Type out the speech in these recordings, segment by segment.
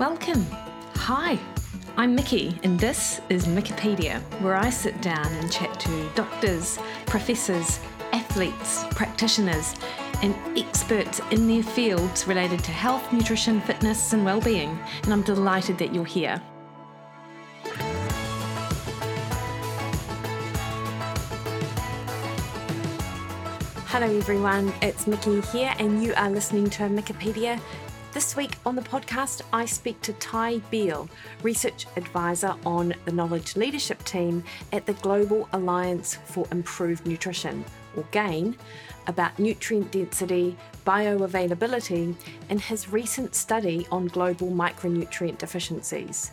Welcome. Hi, I'm Mikki, and this is Mikkipedia, where I sit down and chat to doctors, professors, athletes, practitioners, and experts in their fields related to health, nutrition, fitness, and well-being. And I'm delighted that you're here. Hello, everyone. It's Mikki here, and you are listening to Mikkipedia. This week on the podcast, I speak to Ty Beal, Research Advisor on the Knowledge Leadership Team at the Global Alliance for Improved Nutrition, or GAIN, about nutrient density, bioavailability, and his recent study on global micronutrient deficiencies.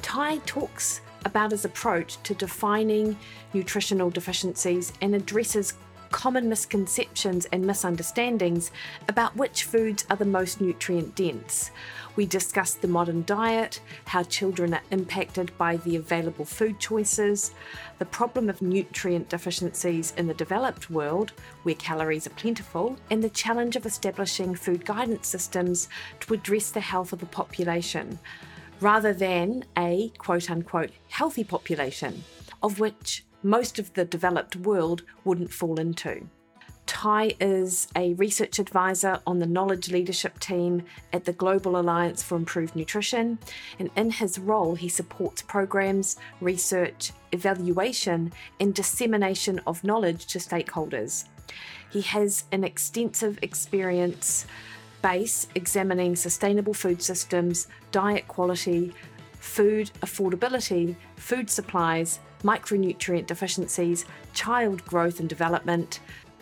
Ty talks about his approach to defining nutritional deficiencies and addresses common misconceptions and misunderstandings about which foods are the most nutrient dense. We discuss the modern diet, how children are impacted by the available food choices, the problem of nutrient deficiencies in the developed world, where calories are plentiful, and the challenge of establishing food guidance systems to address the health of the population, rather than a quote unquote healthy population, of which most of the developed world wouldn't fall into. Ty is a research advisor on the knowledge leadership team at the Global Alliance for Improved Nutrition, and in his role, he supports programs, research, evaluation, and dissemination of knowledge to stakeholders. He has an extensive experience base examining sustainable food systems, diet quality, food affordability, food supplies, micronutrient deficiencies, child growth and development,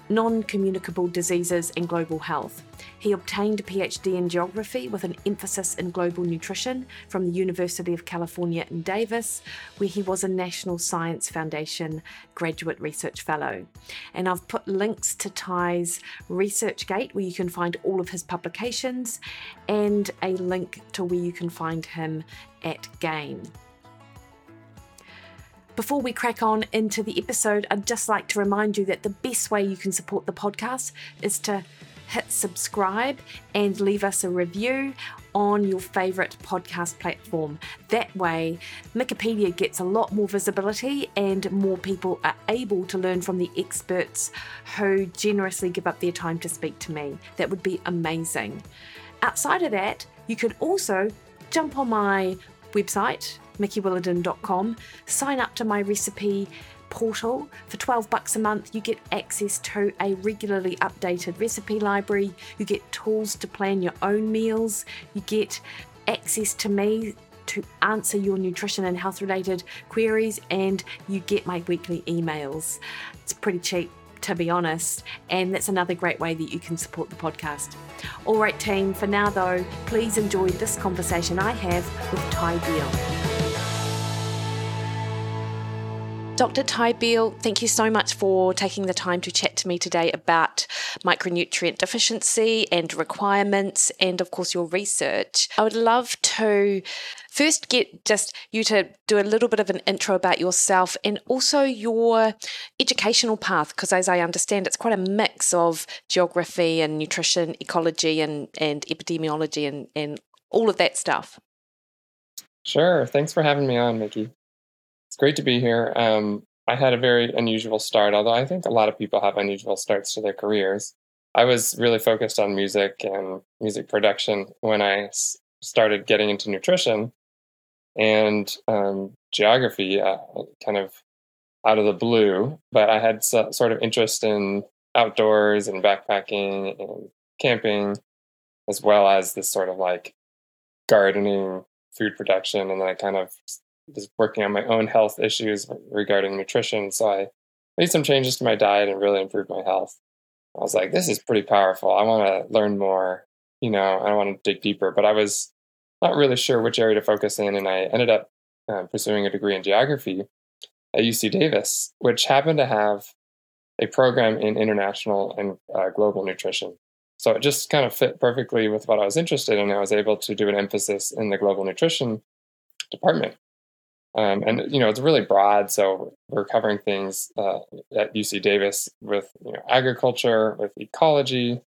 non communicable diseases, and global health. He obtained a PhD in geography with an emphasis in global nutrition from the University of California in Davis, where he was a National Science Foundation Graduate Research Fellow. And I've put links to Ty's ResearchGate, where you can find all of his publications, and a link to where you can find him at GAIN. Before we crack on into the episode, I'd just like to remind you that the best way you can support the podcast is to hit subscribe and leave us a review on your favourite podcast platform. That way, Mikkipedia gets a lot more visibility and more people are able to learn from the experts who generously give up their time to speak to me. That would be amazing. Outside of that, you could also jump on my website, mikkiwilliden.com, sign up to my recipe portal. For 12 bucks a month, you get access to a regularly updated recipe library, you get tools to plan your own meals, you get access to me to answer your nutrition and health related queries, and you get my weekly emails. It's pretty cheap to be honest. And that's another great way that you can support the podcast. All right, team, for now though, please enjoy this conversation I have with Ty Beal. Dr. Ty Beal, thank you so much for taking the time to chat to me today about micronutrient deficiency and requirements, and of course, your research. I would love to first get just you to do a little bit of an intro about yourself and also your educational path, because as I understand, it's quite a mix of geography and nutrition, ecology, and, and epidemiology, and, and all of that stuff. Sure. Thanks for having me on, Mikki. It's great to be here. Um, I had a very unusual start, although I think a lot of people have unusual starts to their careers. I was really focused on music and music production when I started getting into nutrition and um, geography, uh, kind of out of the blue. But I had so, sort of interest in outdoors and backpacking and camping, as well as this sort of like gardening, food production. And then I kind of was working on my own health issues regarding nutrition. So I made some changes to my diet and really improved my health. I was like, this is pretty powerful. I want to learn more, you know, I want to dig deeper. But I was not really sure which area to focus in. And I ended up uh, pursuing a degree in geography at UC Davis, which happened to have a program in international and uh, global nutrition. So it just kind of fit perfectly with what I was interested in. I was able to do an emphasis in the global nutrition department. Um, and you know it's really broad, so we're covering things uh, at UC Davis with you know, agriculture, with ecology,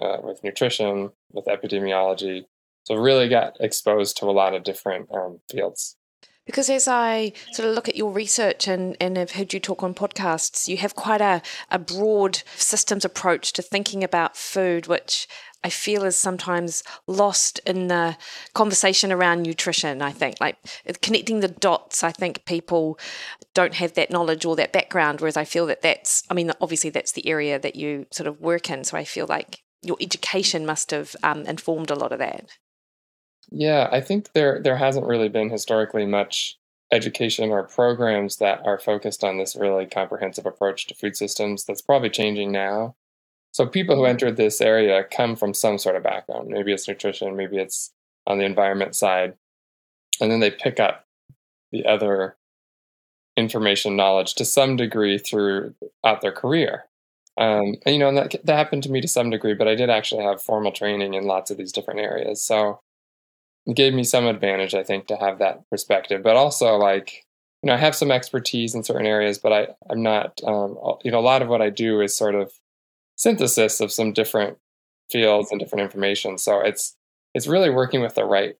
uh, with nutrition, with epidemiology, So really got exposed to a lot of different um, fields. Because as I sort of look at your research and, and have heard you talk on podcasts, you have quite a, a broad systems approach to thinking about food, which I feel is sometimes lost in the conversation around nutrition. I think, like connecting the dots, I think people don't have that knowledge or that background. Whereas I feel that that's, I mean, obviously that's the area that you sort of work in. So I feel like your education must have um, informed a lot of that. Yeah, I think there there hasn't really been historically much education or programs that are focused on this really comprehensive approach to food systems. That's probably changing now. So people who mm-hmm. this area come from some sort of background. Maybe it's nutrition, maybe it's on the environment side. And then they pick up the other information knowledge to some degree throughout their career. Um, and, you know, and that, that happened to me to some degree, but I did actually have formal training in lots of these different areas. So it gave me some advantage, I think, to have that perspective. But also, like, you know, I have some expertise in certain areas, but I, I'm not, um, you know, a lot of what I do is sort of synthesis of some different fields and different information. So it's it's really working with the right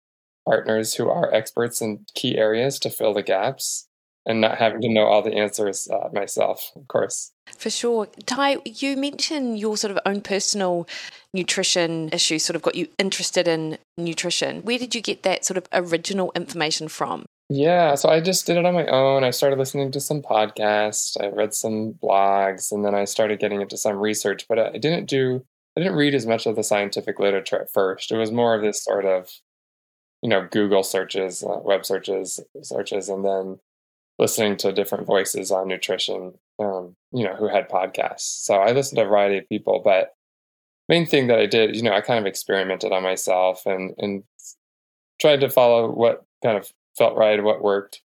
partners who are experts in key areas to fill the gaps and not having to know all the answers uh, myself, of course. For sure. Ty, you mentioned your sort of own personal nutrition issues sort of got you interested in nutrition. Where did you get that sort of original information from? Yeah, so I just did it on my own. I started listening to some podcasts, I read some blogs, and then I started getting into some research, but I didn't do I didn't read as much of the scientific literature at first. It was more of this sort of you know, Google searches, uh, web searches, searches and then listening to different voices on nutrition um, you know, who had podcasts. So I listened to a variety of people, but main thing that I did, you know, I kind of experimented on myself and and tried to follow what kind of felt right, what worked.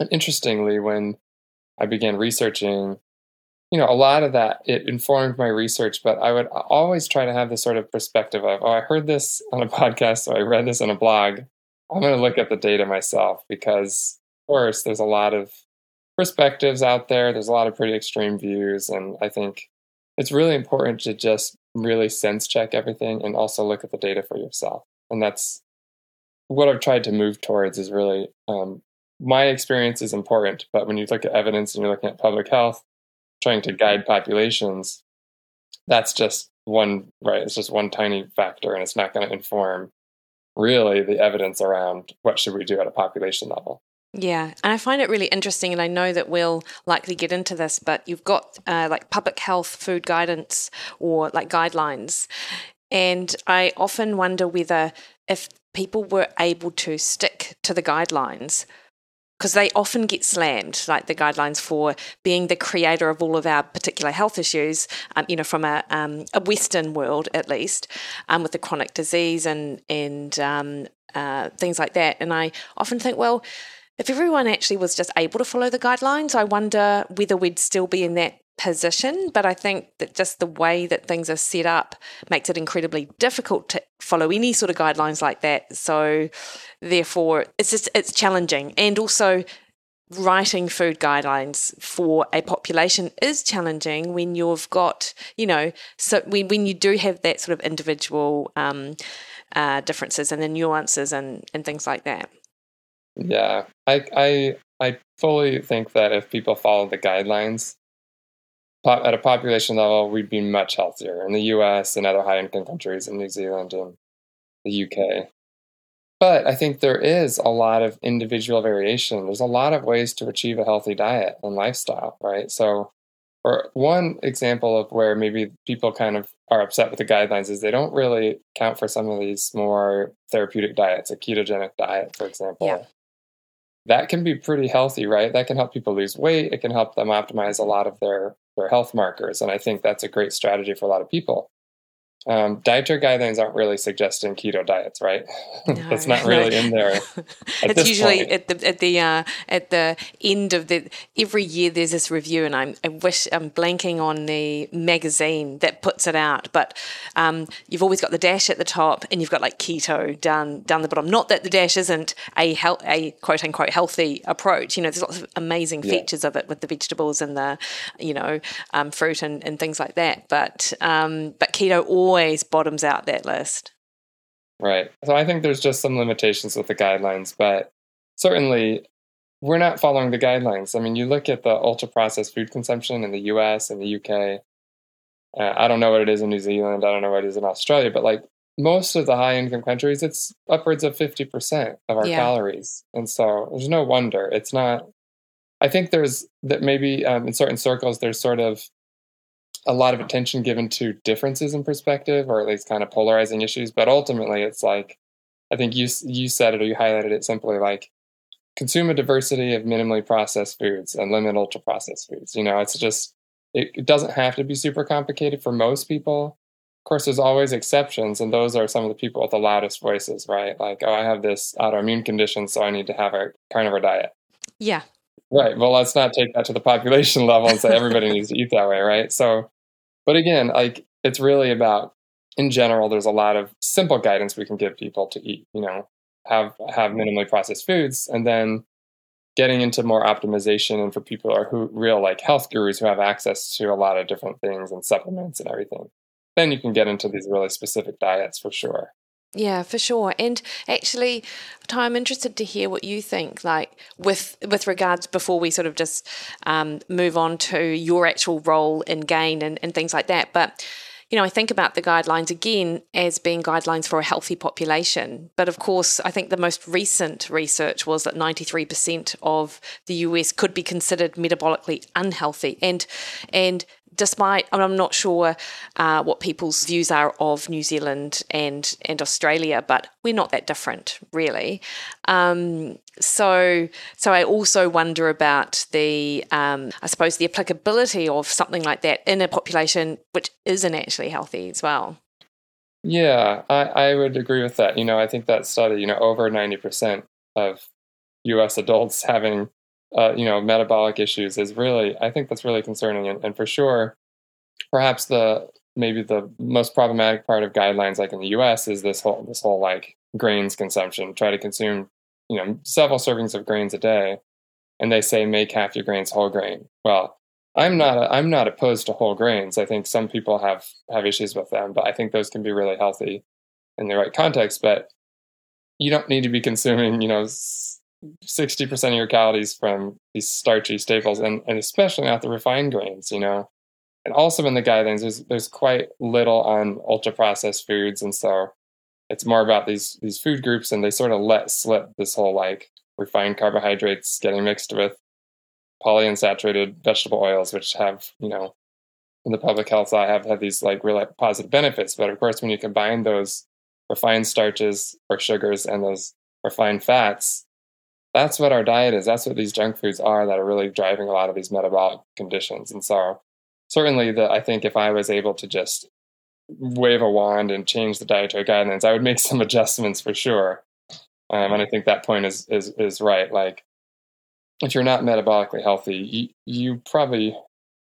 And interestingly, when I began researching, you know, a lot of that it informed my research, but I would always try to have this sort of perspective of, oh, I heard this on a podcast, or I read this on a blog. I'm going to look at the data myself because, of course, there's a lot of perspectives out there. There's a lot of pretty extreme views, and I think it's really important to just really sense check everything and also look at the data for yourself. And that's what I've tried to move towards is really um, my experience is important, but when you look at evidence and you're looking at public health, trying to guide populations, that's just one right. It's just one tiny factor, and it's not going to inform really the evidence around what should we do at a population level. Yeah, and I find it really interesting, and I know that we'll likely get into this, but you've got uh, like public health food guidance or like guidelines. And I often wonder whether if people were able to stick to the guidelines, because they often get slammed, like the guidelines for being the creator of all of our particular health issues, um, you know, from a, um, a Western world at least, um, with the chronic disease and and um, uh, things like that. And I often think, well, if everyone actually was just able to follow the guidelines, I wonder whether we'd still be in that position. But I think that just the way that things are set up makes it incredibly difficult to follow any sort of guidelines like that. So therefore it's just it's challenging. And also writing food guidelines for a population is challenging when you've got, you know, so when, when you do have that sort of individual um, uh, differences and the nuances and, and things like that. Yeah, I I I fully think that if people follow the guidelines at a population level, we'd be much healthier in the U.S. and other high-income countries in New Zealand and the U.K. But I think there is a lot of individual variation. There's a lot of ways to achieve a healthy diet and lifestyle, right? So, or one example of where maybe people kind of are upset with the guidelines is they don't really count for some of these more therapeutic diets, a ketogenic diet, for example. Yeah that can be pretty healthy, right? That can help people lose weight. It can help them optimize a lot of their their health markers, and I think that's a great strategy for a lot of people. Um, dietary guidelines aren't really suggesting keto diets, right? No, That's not really no. in there. it's usually point. at the at the uh, at the end of the every year. There's this review, and I'm I wish I'm blanking on the magazine that puts it out. But um, you've always got the dash at the top, and you've got like keto down down the bottom. Not that the dash isn't a health, a quote unquote healthy approach. You know, there's lots of amazing yeah. features of it with the vegetables and the you know um, fruit and, and things like that. But um, but keto always always bottoms out that list. Right. So I think there's just some limitations with the guidelines, but certainly we're not following the guidelines. I mean, you look at the ultra processed food consumption in the US and the UK. Uh, I don't know what it is in New Zealand. I don't know what it is in Australia, but like most of the high income countries, it's upwards of 50% of our yeah. calories. And so there's no wonder. It's not, I think there's that maybe um, in certain circles, there's sort of a lot of attention given to differences in perspective or at least kind of polarizing issues. But ultimately, it's like, I think you, you said it or you highlighted it simply like consume a diversity of minimally processed foods and limit ultra processed foods. You know, it's just, it, it doesn't have to be super complicated for most people Of course, there's always exceptions, and those are some of the people with the loudest voices, right? Like, oh, I have this autoimmune condition, so I need to have a carnivore diet. Yeah. Right. Well, let's not take that to the population level and say everybody needs to eat that way, right? So, but again, like, it's really about, in general, there's a lot of simple guidance we can give people to eat, you know, have have minimally processed foods, and then getting into more optimization and for people who real like health gurus who have access to a lot of different things and supplements and everything then you can get into these really specific diets for sure. Yeah, for sure. And actually, Ty, I'm interested to hear what you think, like with with regards before we sort of just um, move on to your actual role in gain and, and things like that. But you know, I think about the guidelines again as being guidelines for a healthy population. But of course, I think the most recent research was that 93% of the US could be considered metabolically unhealthy. And and despite I'm not sure uh, what people's views are of New Zealand and and Australia, but we're not that different, really. Um, so so I also wonder about the um, I suppose the applicability of something like that in a population which isn't actually healthy as well. Yeah, I, I would agree with that. You know, I think that study, you know, over ninety percent of U.S. adults having uh, you know, metabolic issues is really, I think that's really concerning. And, and for sure, perhaps the maybe the most problematic part of guidelines, like in the U.S., is this whole this whole like grains consumption. Try to consume, you know, several servings of grains a day, and they say make half your grains whole grain. Well, I'm not I'm not opposed to whole grains. I think some people have have issues with them, but I think those can be really healthy in the right context. But you don't need to be consuming, you know, 60% of your calories from these starchy staples and, and especially not the refined grains, you know. And also in the guidelines, there's there's quite little on ultra processed foods. And so it's more about these these food groups and they sort of let slip this whole like refined carbohydrates getting mixed with polyunsaturated vegetable oils, which have, you know, in the public health side have had these like really positive benefits. But of course when you combine those refined starches or sugars and those refined fats, that's what our diet is. That's what these junk foods are that are really driving a lot of these metabolic conditions. And so, certainly, the I think if I was able to just wave a wand and change the dietary guidelines, I would make some adjustments for sure. Um, and I think that point is is is right. Like, if you're not metabolically healthy, you, you probably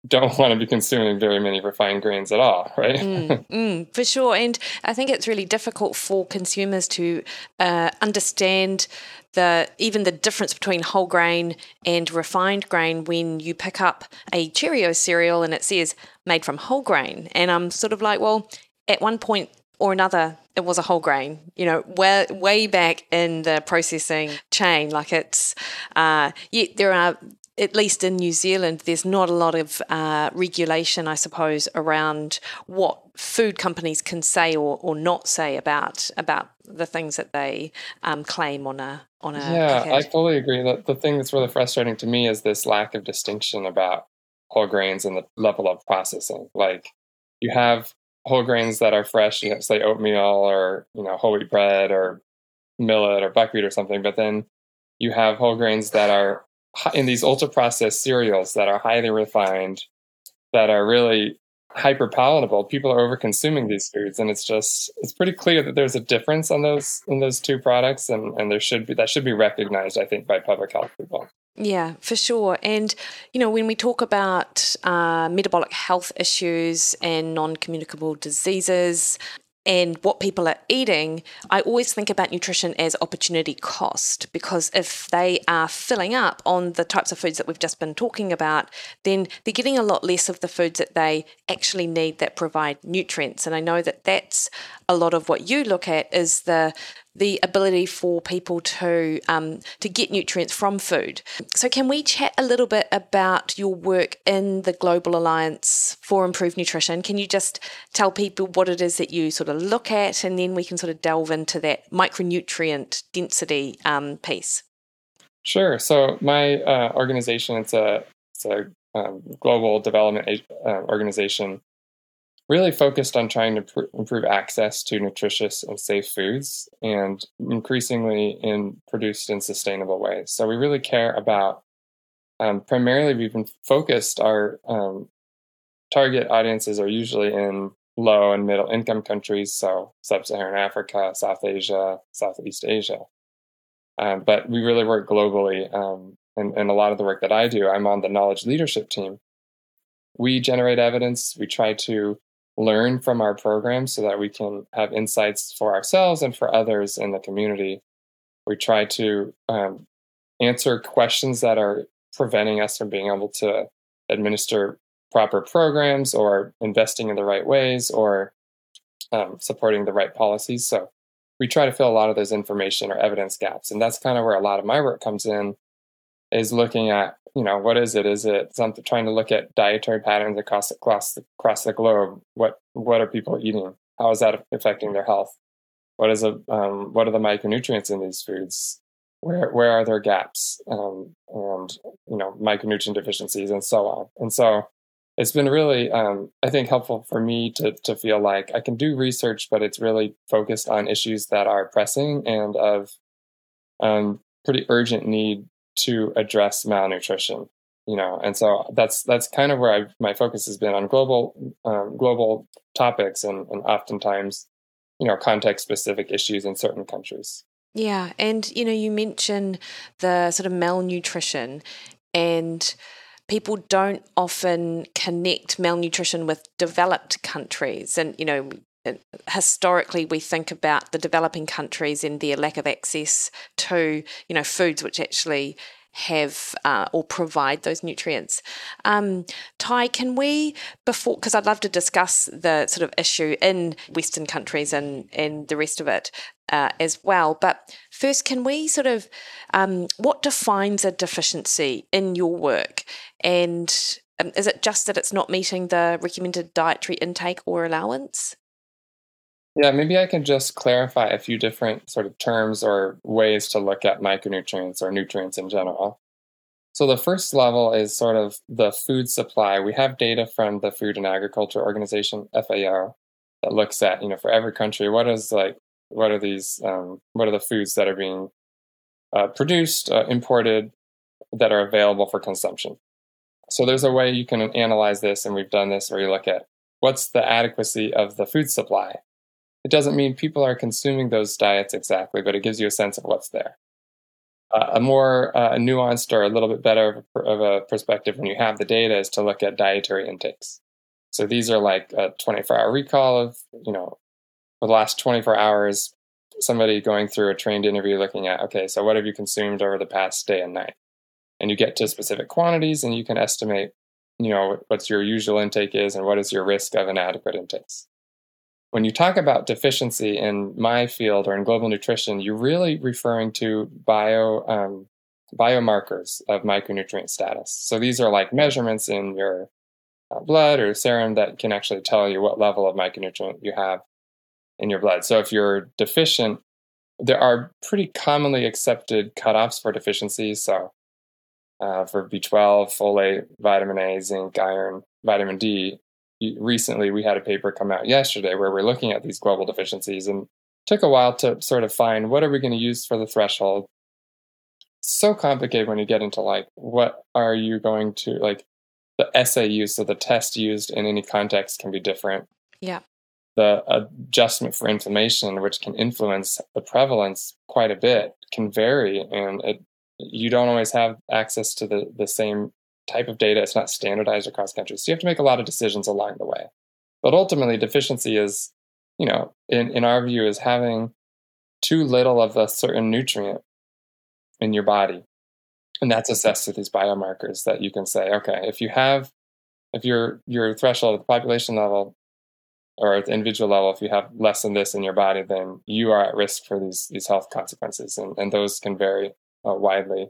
don't want to be consuming very many refined grains at all, right? mm, mm, for sure. And I think it's really difficult for consumers to uh, understand the even the difference between whole grain and refined grain when you pick up a Cheerio cereal and it says made from whole grain. And I'm sort of like, well, at one point or another, it was a whole grain, you know, way, way back in the processing chain. Like it's, uh, yeah, there are at least in New Zealand, there's not a lot of uh, regulation, I suppose, around what food companies can say or, or not say about about the things that they um, claim on a on a. Yeah. I fully agree. That the thing that's really frustrating to me is this lack of distinction about whole grains and the level of processing. Like you have whole grains that are fresh, you know, say oatmeal or you know whole wheat bread or millet or buckwheat or something, but then you have whole grains that are in these ultra processed cereals that are highly refined, that are really hyper palatable. People are over consuming these foods, and it's just it's pretty clear that there's a difference on those in those two products, and and there should be that should be recognized, I think, by public health people. Yeah, for sure. And, you know, when we talk about uh, metabolic health issues and non communicable diseases, and what people are eating, I always think about nutrition as opportunity cost because if they are filling up on the types of foods that we've just been talking about, then they're getting a lot less of the foods that they actually need that provide nutrients. And I know that that's a lot of what you look at is the the ability for people to um, to get nutrients from food. So, can we chat a little bit about your work in the Global Alliance for Improved Nutrition? Can you just tell people what it is that you sort of look at, and then we can sort of delve into that micronutrient density um, piece? Sure. So, my uh, organization it's a it's a um, global development uh, organization really focused on trying to pr- improve access to nutritious and safe foods and increasingly in produced in sustainable ways. So we really care about um, primarily we've been focused our um, target audiences are usually in low and middle income countries, so sub-Saharan Africa, South Asia, Southeast Asia. Um, but we really work globally, um, and, and a lot of the work that I do, I'm on the knowledge leadership team. We generate evidence. We try to learn from our program so that we can have insights for ourselves and for others in the community. We try to um, answer questions that are preventing us from being able to administer proper programs or investing in the right ways or um, supporting the right policies. So we try to fill a lot of those information or evidence gaps. And that's kind of where a lot of my work comes in is looking at you know what is it? Is it something trying to look at dietary patterns across across across the globe? What what are people eating? How is that affecting their health? What is a um, what are the micronutrients in these foods? Where where are there gaps? Um, and you know micronutrient deficiencies and so on. And so it's been really um, i think helpful for me to to feel like i can do research but it's really focused on issues that are pressing and of um, pretty urgent need to address malnutrition you know? And so that's that's kind of where I've, my focus has been on global um, global topics and, and oftentimes you know context specific issues in certain countries. Yeah and you know you mention the sort of malnutrition and people don't often connect malnutrition with developed countries and you know historically we think about the developing countries and their lack of access to you know foods which actually have uh, or provide those nutrients. Um, Ty, can we before because I'd love to discuss the sort of issue in Western countries and and the rest of it uh, as well. But first, can we sort of um, what defines a deficiency in your work and um, is it just that it's not meeting the recommended dietary intake or allowance? Yeah, maybe I can just clarify a few different sort of terms or ways to look at micronutrients or nutrients in general. So the first level is sort of the food supply. We have data from the Food and Agriculture Organization (FAO) that looks at you know for every country what is like what are these um, what are the foods that are being uh, produced, uh, imported, that are available for consumption. So there's a way you can analyze this, and we've done this where you look at what's the adequacy of the food supply it doesn't mean people are consuming those diets exactly, but it gives you a sense of what's there. Uh, a more uh, nuanced or a little bit better of a perspective when you have the data is to look at dietary intakes. So these are like a 24 hour recall of, you know, for the last 24 hours, somebody going through a trained interview looking at, okay, so what have you consumed over the past day and night? And you get to specific quantities and you can estimate, you know, what your usual intake is and what is your risk of inadequate intakes when you talk about deficiency in my field or in global nutrition, you're really referring to bio um, biomarkers of micronutrient status. So these are like measurements in your uh, blood or serum that can actually tell you what level of micronutrient you have in your blood. So if you're deficient, there are pretty commonly accepted cutoffs for deficiencies. So uh, for B12, folate, vitamin A, zinc, iron, vitamin D, recently we had a paper come out yesterday where we're looking at these global deficiencies and took a while to sort of find what are we going to use for the threshold. It's so complicated when you get into like what are you going to like the assay used so the test used in any context can be different. Yeah. The adjustment for inflammation which can influence the prevalence quite a bit can vary and it, you don't always have access to the, the same type of data. It's not standardized across countries. So you have to make a lot of decisions along the way. But ultimately, deficiency is, you know, in, in our view, is having too little of a certain nutrient in your body. And that's assessed with these biomarkers that you can say, okay, if you have, if your your threshold at the population level or at the individual level, if you have less than this in your body, then you are at risk for these these health consequences, and, and those can vary uh, widely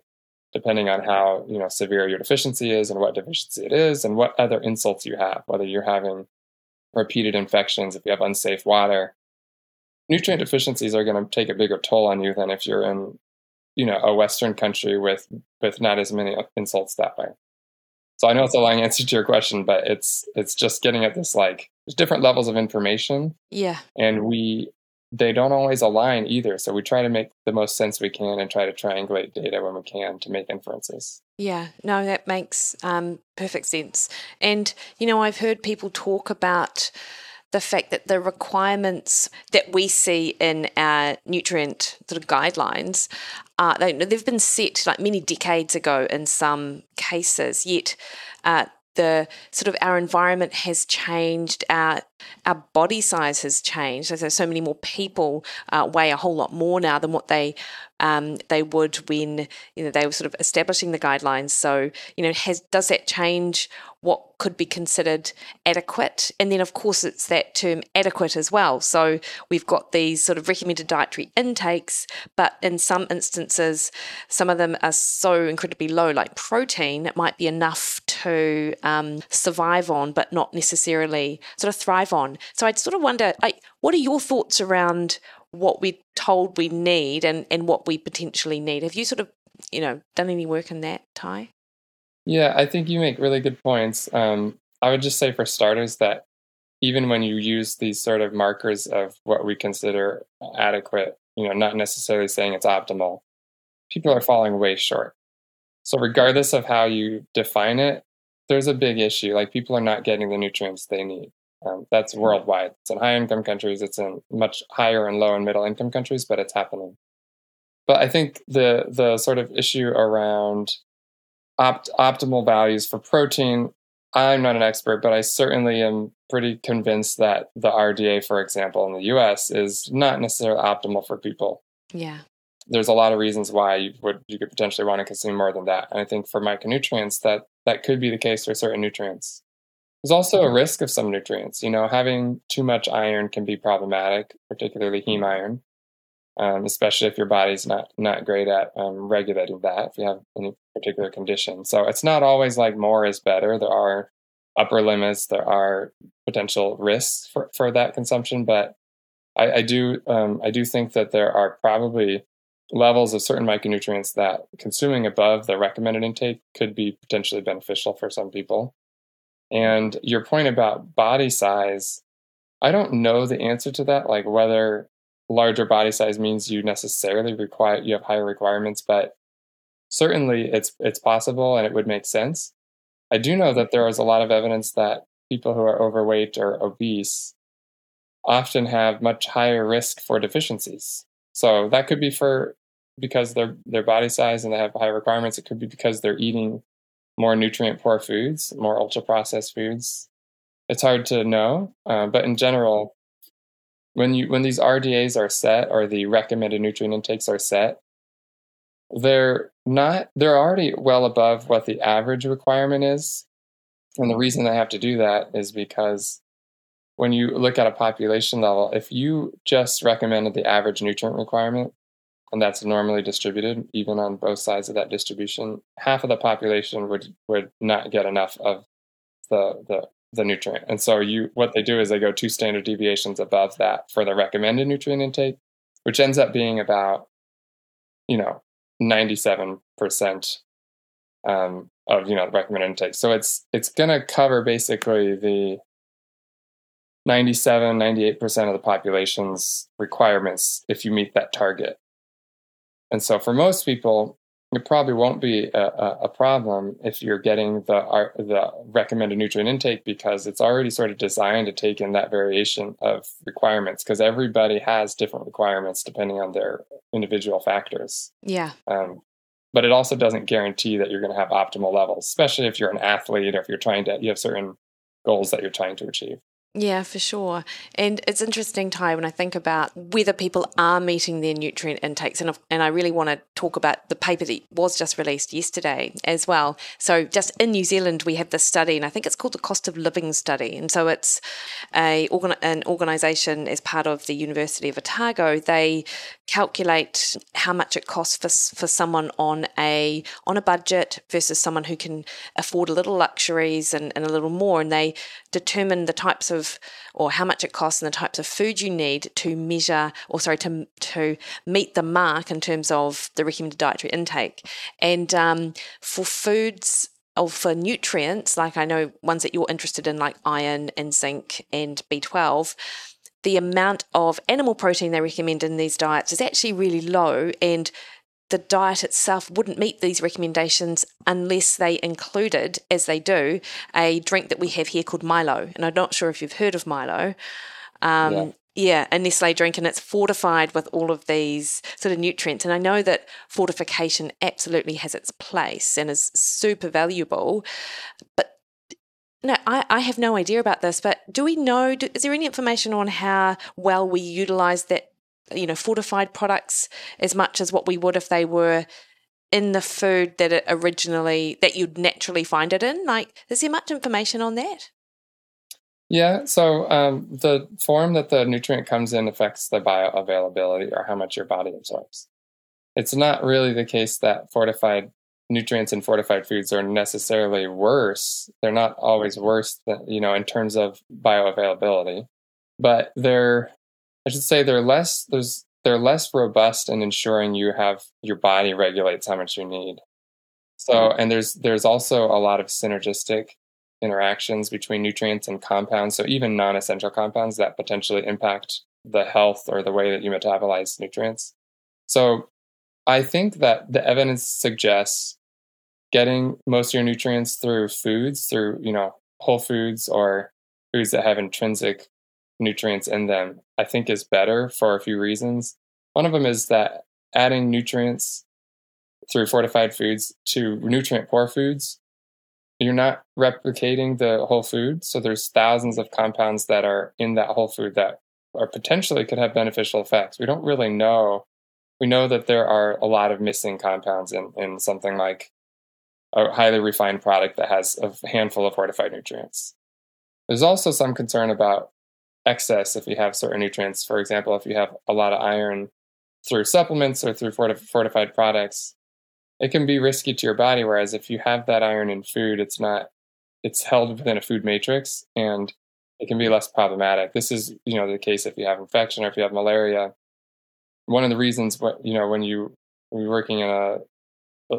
depending on how you know severe your deficiency is and what deficiency it is, and what other insults you have, whether you're having repeated infections, if you have unsafe water. Nutrient deficiencies are going to take a bigger toll on you than if you're in, you know, a Western country with with not as many insults that way. So I know it's a long answer to your question, but it's it's just getting at this like there's different levels of information. Yeah. And we they don't always align either. So we try to make the most sense we can and try to triangulate data when we can to make inferences. Yeah, no, that makes um, perfect sense. And, you know, I've heard people talk about the fact that the requirements that we see in our nutrient sort of guidelines, uh, they, they've been set like many decades ago in some cases, yet uh, the sort of our environment has changed, our our body size has changed. There's so many more people uh, weigh a whole lot more now than what they um, they would when you know they were sort of establishing the guidelines. So you know, has does that change what could be considered adequate? And then of course it's that term adequate as well. So we've got these sort of recommended dietary intakes, but in some instances, some of them are so incredibly low, like protein, it might be enough to um, survive on, but not necessarily sort of thrive on. So I'd sort of wonder, what are your thoughts around what we're told we need and, and what we potentially need. Have you sort of, you know, done any work in that, Ty? Yeah, I think you make really good points. Um, I would just say for starters that even when you use these sort of markers of what we consider adequate, you know, not necessarily saying it's optimal, people are falling way short. So regardless of how you define it, there's a big issue. Like people are not getting the nutrients they need. Um, that's worldwide. It's in high income countries. It's in much higher and low and middle income countries, but it's happening. But I think the the sort of issue around opt, optimal values for protein, I'm not an expert, but I certainly am pretty convinced that the RDA, for example, in the U.S. is not necessarily optimal for people. Yeah. There's a lot of reasons why you would you could potentially want to consume more than that, and I think for micronutrients that that could be the case for certain nutrients. There's also a risk of some nutrients. You know, having too much iron can be problematic, particularly heme iron, um, especially if your body's not not great at um, regulating that. If you have any particular condition, so it's not always like more is better. There are upper limits. There are potential risks for, for that consumption, but I, I do um, I do think that there are probably levels of certain micronutrients that consuming above the recommended intake could be potentially beneficial for some people. And your point about body size, I don't know the answer to that, like whether larger body size means you necessarily require you have higher requirements, but certainly it's it's possible and it would make sense. I do know that there is a lot of evidence that people who are overweight or obese often have much higher risk for deficiencies. So that could be for because their their body size and they have high requirements. It could be because they're eating more nutrient poor foods, more ultra processed foods. It's hard to know, uh, but in general, when you when these RDAs are set or the recommended nutrient intakes are set, they're not they're already well above what the average requirement is. And the reason they have to do that is because when you look at a population level, if you just recommended the average nutrient requirement, and that's normally distributed even on both sides of that distribution half of the population would would not get enough of the the the nutrient. And so you what they do is they go two standard deviations above that for the recommended nutrient intake which ends up being about you know 97% um, of you know the recommended intake. So it's it's going to cover basically the 97 98% of the population's requirements if you meet that target and so for most people, it probably won't be a, a, problem if you're getting the the recommended nutrient intake because it's already sort of designed to take in that variation of requirements because everybody has different requirements depending on their individual factors. Yeah. Um, but it also doesn't guarantee that you're going to have optimal levels, especially if you're an athlete or if you're trying to you have certain goals that you're trying to achieve. Yeah, for sure. And it's interesting, Ty, when I think about whether people are meeting their nutrient intakes. And, and I really want to talk about the paper that was just released yesterday as well. So, just in New Zealand, we have this study, and I think it's called the Cost of Living Study. And so, it's a, an organization as part of the University of Otago. They calculate how much it costs for, for someone on a on a budget versus someone who can afford a little luxuries and, and a little more and they determine the types of or how much it costs and the types of food you need to measure or sorry to to meet the mark in terms of the recommended dietary intake. And um, for foods or for nutrients like I know ones that you're interested in like iron and zinc and B12 the amount of animal protein they recommend in these diets is actually really low and the diet itself wouldn't meet these recommendations unless they included, as they do, a drink that we have here called Milo. And I'm not sure if you've heard of Milo. Um, yeah. yeah, a Nestle drink, and it's fortified with all of these sort of nutrients. And I know that fortification absolutely has its place and is super valuable. But no, I, I have no idea about this, but do we know, do, is there any information on how well we utilize that, you know, fortified products as much as what we would if they were in the food that it originally, that you'd naturally find it in? Like, is there much information on that? Yeah, so um, the form that the nutrient comes in affects the bioavailability or how much your body absorbs. It's not really the case that fortified nutrients in fortified foods are necessarily worse. They're not always worse than, you know, in terms of bioavailability, but they're, I should say they're less, there's, they're less robust in ensuring you have your body regulates how much you need. So, mm-hmm. and there's, there's also a lot of synergistic interactions between nutrients and compounds. So even non-essential compounds that potentially impact the health or the way that you metabolize nutrients. So I think that the evidence suggests getting most of your nutrients through foods, through, you know, whole foods or foods that have intrinsic nutrients in them, I think is better for a few reasons. One of them is that adding nutrients through fortified foods to nutrient poor foods, you're not replicating the whole food. So there's thousands of compounds that are in that whole food that are potentially could have beneficial effects. We don't really know. We know that there are a lot of missing compounds in, in something like a highly refined product that has a handful of fortified nutrients. There's also some concern about excess if you have certain nutrients. For example, if you have a lot of iron through supplements or through fortified products, it can be risky to your body. Whereas if you have that iron in food, it's not, it's held within a food matrix and it can be less problematic. This is, you know, the case if you have infection or if you have malaria. One of the reasons, you know, when you you're working in a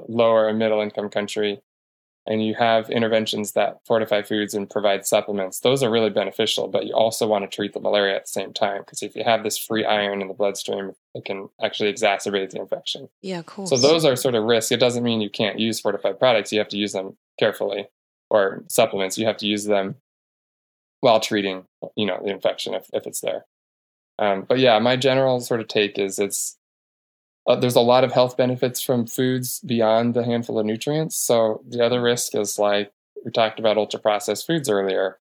lower and middle income country and you have interventions that fortify foods and provide supplements, those are really beneficial. But you also want to treat the malaria at the same time because if you have this free iron in the bloodstream, it can actually exacerbate the infection. Yeah, cool. So those are sort of risks. It doesn't mean you can't use fortified products. You have to use them carefully, or supplements. You have to use them while treating, you know, the infection if if it's there. Um, but yeah, my general sort of take is it's uh, there's a lot of health benefits from foods beyond the handful of nutrients. So the other risk is like we talked about ultra processed foods earlier.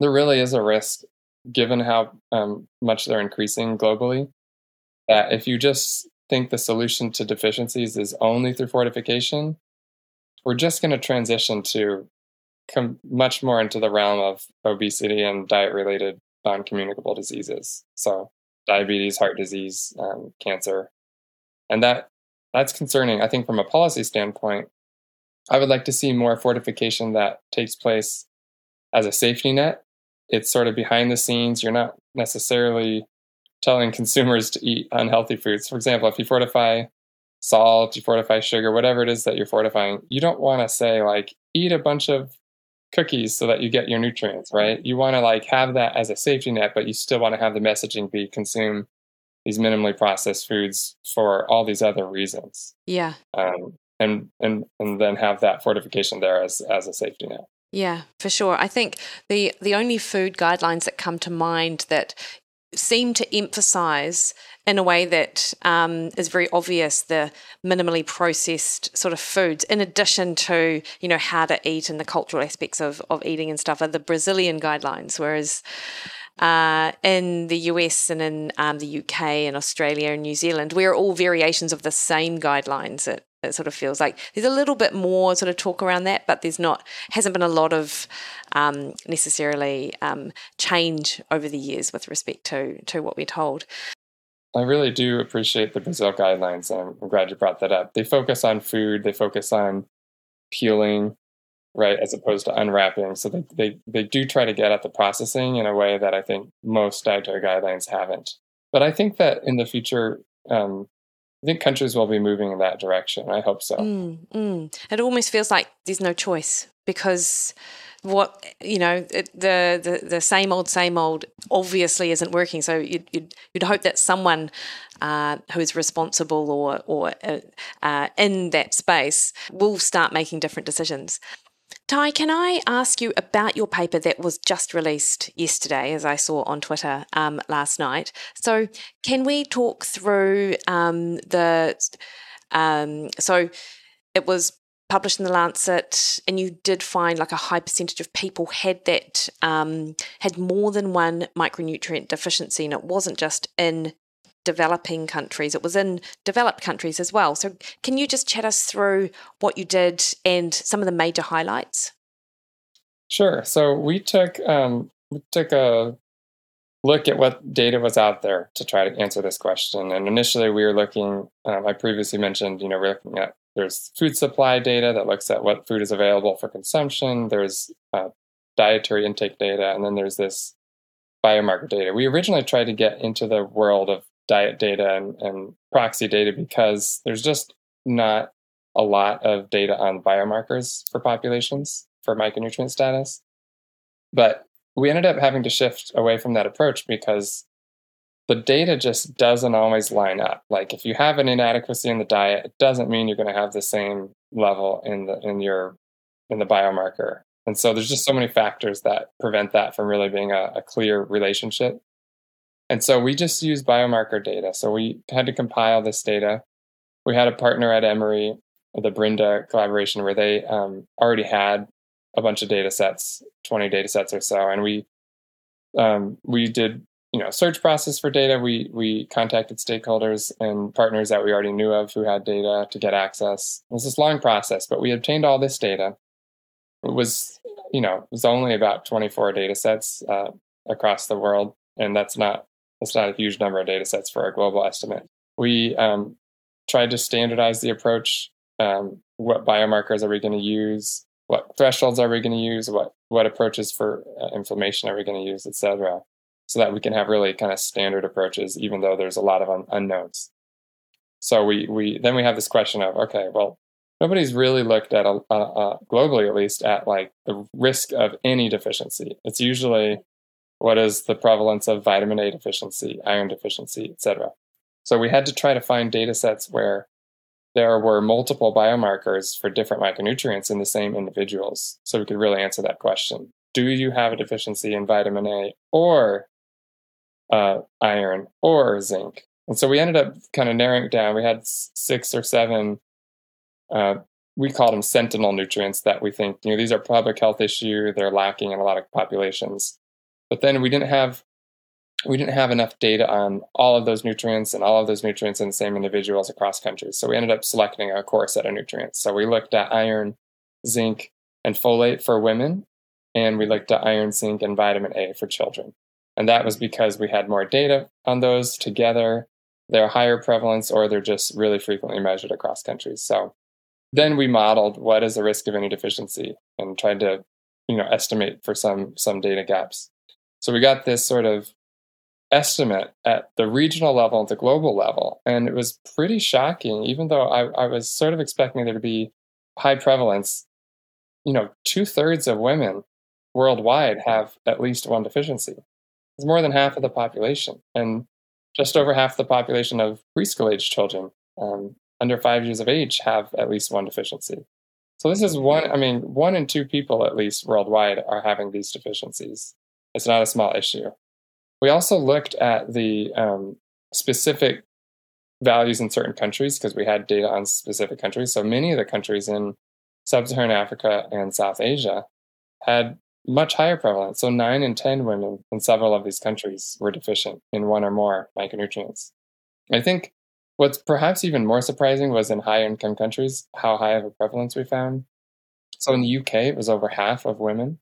There really is a risk, given how um, much they're increasing globally, that if you just think the solution to deficiencies is only through fortification, we're just going to transition to come much more into the realm of obesity and diet related non communicable diseases. So, diabetes, heart disease, um, cancer, and that that's concerning. I think from a policy standpoint, I would like to see more fortification that takes place as a safety net. It's sort of behind the scenes. You're not necessarily telling consumers to eat unhealthy foods. For example, if you fortify salt, you fortify sugar, whatever it is that you're fortifying, you don't want to say like eat a bunch of cookies so that you get your nutrients, right? You want to like have that as a safety net, but you still want to have the messaging be consume these minimally processed foods for all these other reasons. Yeah. Um, and and and then have that fortification there as as a safety net. Yeah, for sure. I think the the only food guidelines that come to mind that seem to emphasize in a way that um, is very obvious the minimally processed sort of foods in addition to you know how to eat and the cultural aspects of, of eating and stuff are the brazilian guidelines whereas uh, in the US and in um, the UK and Australia and New Zealand, we're all variations of the same guidelines. It, it sort of feels like there's a little bit more sort of talk around that, but there's not hasn't been a lot of um, necessarily um, change over the years with respect to to what we're told. I really do appreciate the Brazil guidelines. I'm glad you brought that up. They focus on food. They focus on peeling right, as opposed to unwrapping. So they, they, they do try to get at the processing in a way that I think most dietary guidelines haven't. But I think that in the future, um, I think countries will be moving in that direction. I hope so. Mm, mm. It almost feels like there's no choice because what you know the, the the same old same old obviously isn't working so you'd, you'd, you'd hope that someone uh, who is responsible or or uh, uh, in that space will start making different decisions Ty, can I ask you about your paper that was just released yesterday, as I saw on Twitter um, last night? So, can we talk through um, the. Um, so, it was published in the Lancet, and you did find like a high percentage of people had that um, had more than one micronutrient deficiency, and it wasn't just in developing countries. It was in developed countries as well. So, can you just chat us through what you did and some of the major highlights? Sure. So we took um, we took a look at what data was out there to try to answer this question. And initially, we were looking. Um, I previously mentioned, you know, we're looking at there's food supply data that looks at what food is available for consumption. There's uh, dietary intake data, and then there's this biomarker data. We originally tried to get into the world of diet data and, and proxy data because there's just not a lot of data on biomarkers for populations for micronutrient status. But we ended up having to shift away from that approach because the data just doesn't always line up. Like if you have an inadequacy in the diet, it doesn't mean you're going to have the same level in the in your in the biomarker. And so there's just so many factors that prevent that from really being a, a clear relationship. And so we just used biomarker data. So we had to compile this data. We had a partner at Emory, the Brinda collaboration, where they um, already had a bunch of data sets, 20 data sets or so. And we um, we did you know search process for data. We we contacted stakeholders and partners that we already knew of who had data to get access. It was this long process, but we obtained all this data. It was you know it was only about 24 data sets uh, across the world, and that's not it's not a huge number of data sets for our global estimate. We um, tried to standardize the approach. Um, what biomarkers are we going to use? What thresholds are we going to use? What what approaches for uh, inflammation are we going to use, et cetera, so that we can have really kind of standard approaches, even though there's a lot of un- unknowns. So we we then we have this question of okay, well, nobody's really looked at a, a, a globally at least at like the risk of any deficiency. It's usually what is the prevalence of vitamin A deficiency, iron deficiency, etc. So we had to try to find data sets where there were multiple biomarkers for different micronutrients in the same individuals. So we could really answer that question. Do you have a deficiency in vitamin A or uh, iron or zinc? And so we ended up kind of narrowing it down. We had six or seven, uh, we call them sentinel nutrients that we think, you know, these are public health issue. They're lacking in a lot of populations. But then we didn't have we didn't have enough data on all of those nutrients and all of those nutrients in the same individuals across countries. So we ended up selecting a core set of nutrients. So we looked at iron, zinc, and folate for women, and we looked at iron, zinc, and vitamin A for children. And that was because we had more data on those together. They're higher prevalence or they're just really frequently measured across countries. So then we modeled what is the risk of any deficiency and tried to, you know, estimate for some some data gaps. So we got this sort of estimate at the regional level and the global level. And it was pretty shocking, even though I, I was sort of expecting there to be high prevalence. You know, two thirds of women worldwide have at least one deficiency. It's more than half of the population, and just over half the population of preschool age children um, under five years of age have at least one deficiency. So this is one, I mean, one in two people at least worldwide are having these deficiencies. It's not a small issue. We also looked at the um, specific values in certain countries because we had data on specific countries. So many of the countries in sub Saharan Africa and South Asia had much higher prevalence. So, nine in 10 women in several of these countries were deficient in one or more micronutrients. I think what's perhaps even more surprising was in high income countries how high of a prevalence we found. So, in the UK, it was over half of women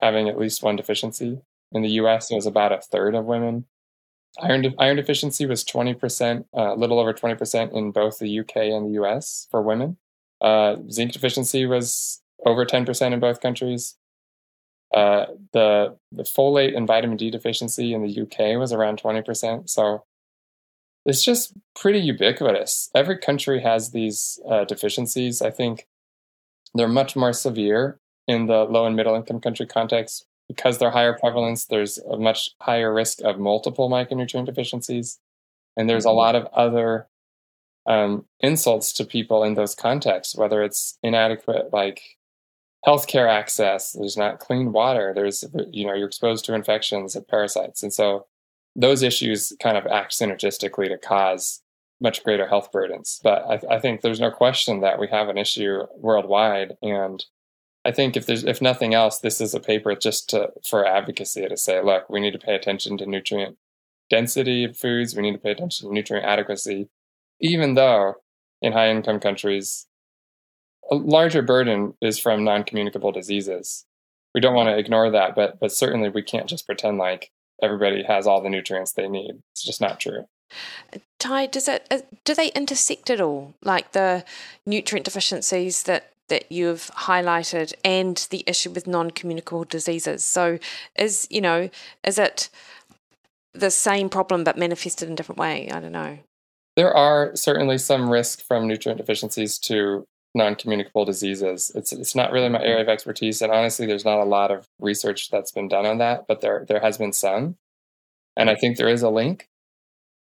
having at least one deficiency. In the US, it was about a third of women. Iron, de- iron deficiency was 20%, a uh, little over 20% in both the UK and the US for women. Uh, zinc deficiency was over 10% in both countries. Uh, the the folate and vitamin D deficiency in the UK was around 20%. So it's just pretty ubiquitous. Every country has these uh, deficiencies. I think they're much more severe in the low and middle income country context because they're higher prevalence. There's a much higher risk of multiple micronutrient deficiencies, and there's a mm-hmm. lot of other um, insults to people in those contexts, whether it's inadequate like healthcare access, there's not clean water, there's you know you're exposed to infections and parasites, and so those issues kind of act synergistically to cause much greater health burdens. But I, I think there's no question that we have an issue worldwide, and I think if there's if nothing else, this is a paper just to, for advocacy to say, look, we need to pay attention to nutrient density of foods, we need to pay attention to nutrient adequacy, even though in high income countries, a larger burden is from non communicable diseases. We don't want to ignore that, but but certainly we can't just pretend like everybody has all the nutrients they need. It's just not true. Ty, does it uh, do they intersect at all? Like the nutrient deficiencies that that you've highlighted and the issue with non-communicable diseases. So is you know is it the same problem but manifested in a different way? I don't know. There are certainly some risk from nutrient deficiencies to non-communicable diseases. It's it's not really my area of expertise, and honestly, there's not a lot of research that's been done on that, but there there has been some, and I think there is a link.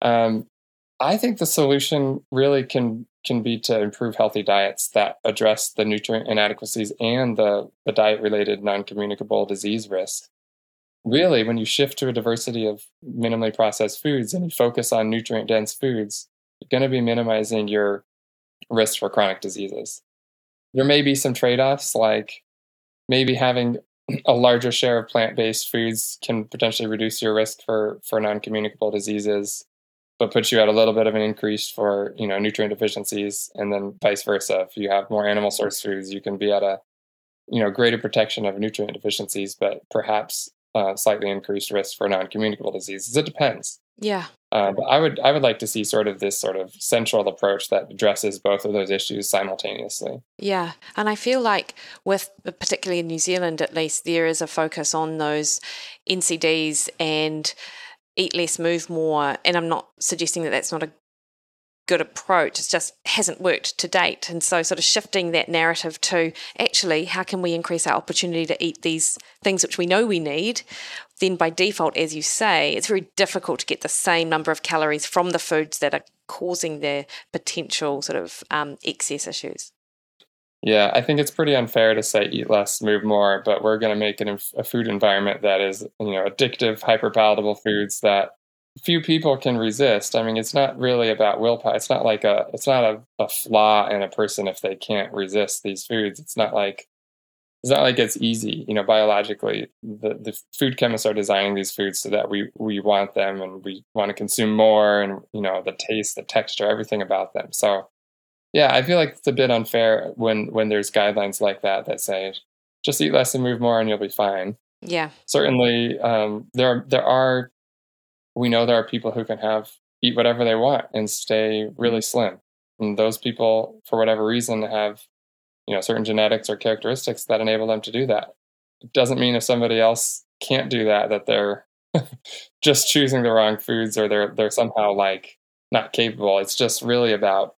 Um, I think the solution really can can be to improve healthy diets that address the nutrient inadequacies and the, the diet related non-communicable disease risk really when you shift to a diversity of minimally processed foods and you focus on nutrient dense foods you're going to be minimizing your risk for chronic diseases. There may be some trade offs, like maybe having a larger share of plant based foods can potentially reduce your risk for, for non communicable diseases, but puts you at a little bit of an increase for you know nutrient deficiencies, and then vice versa. If you have more animal source foods, you can be at a you know greater protection of nutrient deficiencies, but perhaps uh, slightly increased risk for non communicable diseases. It depends. Yeah. Uh, but I would I would like to see sort of this sort of central approach that addresses both of those issues simultaneously. Yeah, and I feel like with particularly in New Zealand at least there is a focus on those NCDs and eat less, move more. And I'm not suggesting that that's not a good approach. It just hasn't worked to date. And so, sort of shifting that narrative to actually, how can we increase our opportunity to eat these things which we know we need? Then, by default, as you say, it's very difficult to get the same number of calories from the foods that are causing their potential sort of um, excess issues. Yeah, I think it's pretty unfair to say eat less, move more, but we're going to make it a food environment that is, you know, addictive, hyper palatable foods that few people can resist. I mean, it's not really about willpower. It's not like a it's not a, a flaw in a person if they can't resist these foods. It's not like it's not like it's easy. You know, biologically, the, the food chemists are designing these foods so that we we want them and we want to consume more and you know, the taste, the texture, everything about them. So yeah, I feel like it's a bit unfair when when there's guidelines like that that say just eat less and move more and you'll be fine. Yeah. Certainly, um, there there are we know there are people who can have eat whatever they want and stay really slim. And those people, for whatever reason, have you know certain genetics or characteristics that enable them to do that. It doesn't mean if somebody else can't do that that they're just choosing the wrong foods or they're they're somehow like not capable. It's just really about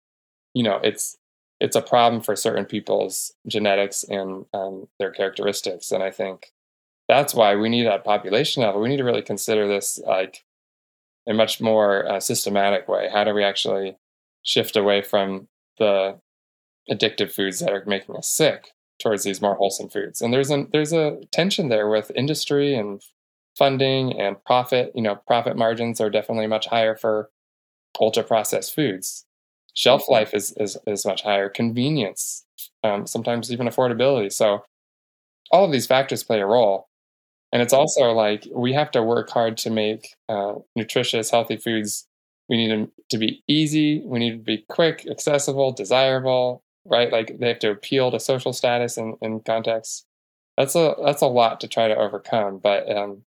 you know it's it's a problem for certain people's genetics and um, their characteristics, and I think that's why we need at population level we need to really consider this like a much more uh, systematic way. How do we actually shift away from the addictive foods that are making us sick towards these more wholesome foods? And there's a there's a tension there with industry and funding and profit. You know, profit margins are definitely much higher for ultra processed foods. Shelf life is, is, is much higher. Convenience, um, sometimes even affordability. So all of these factors play a role. And it's also like we have to work hard to make uh, nutritious, healthy foods. We need them to be easy. We need to be quick, accessible, desirable, right? Like they have to appeal to social status and, and context. That's a that's a lot to try to overcome, but um,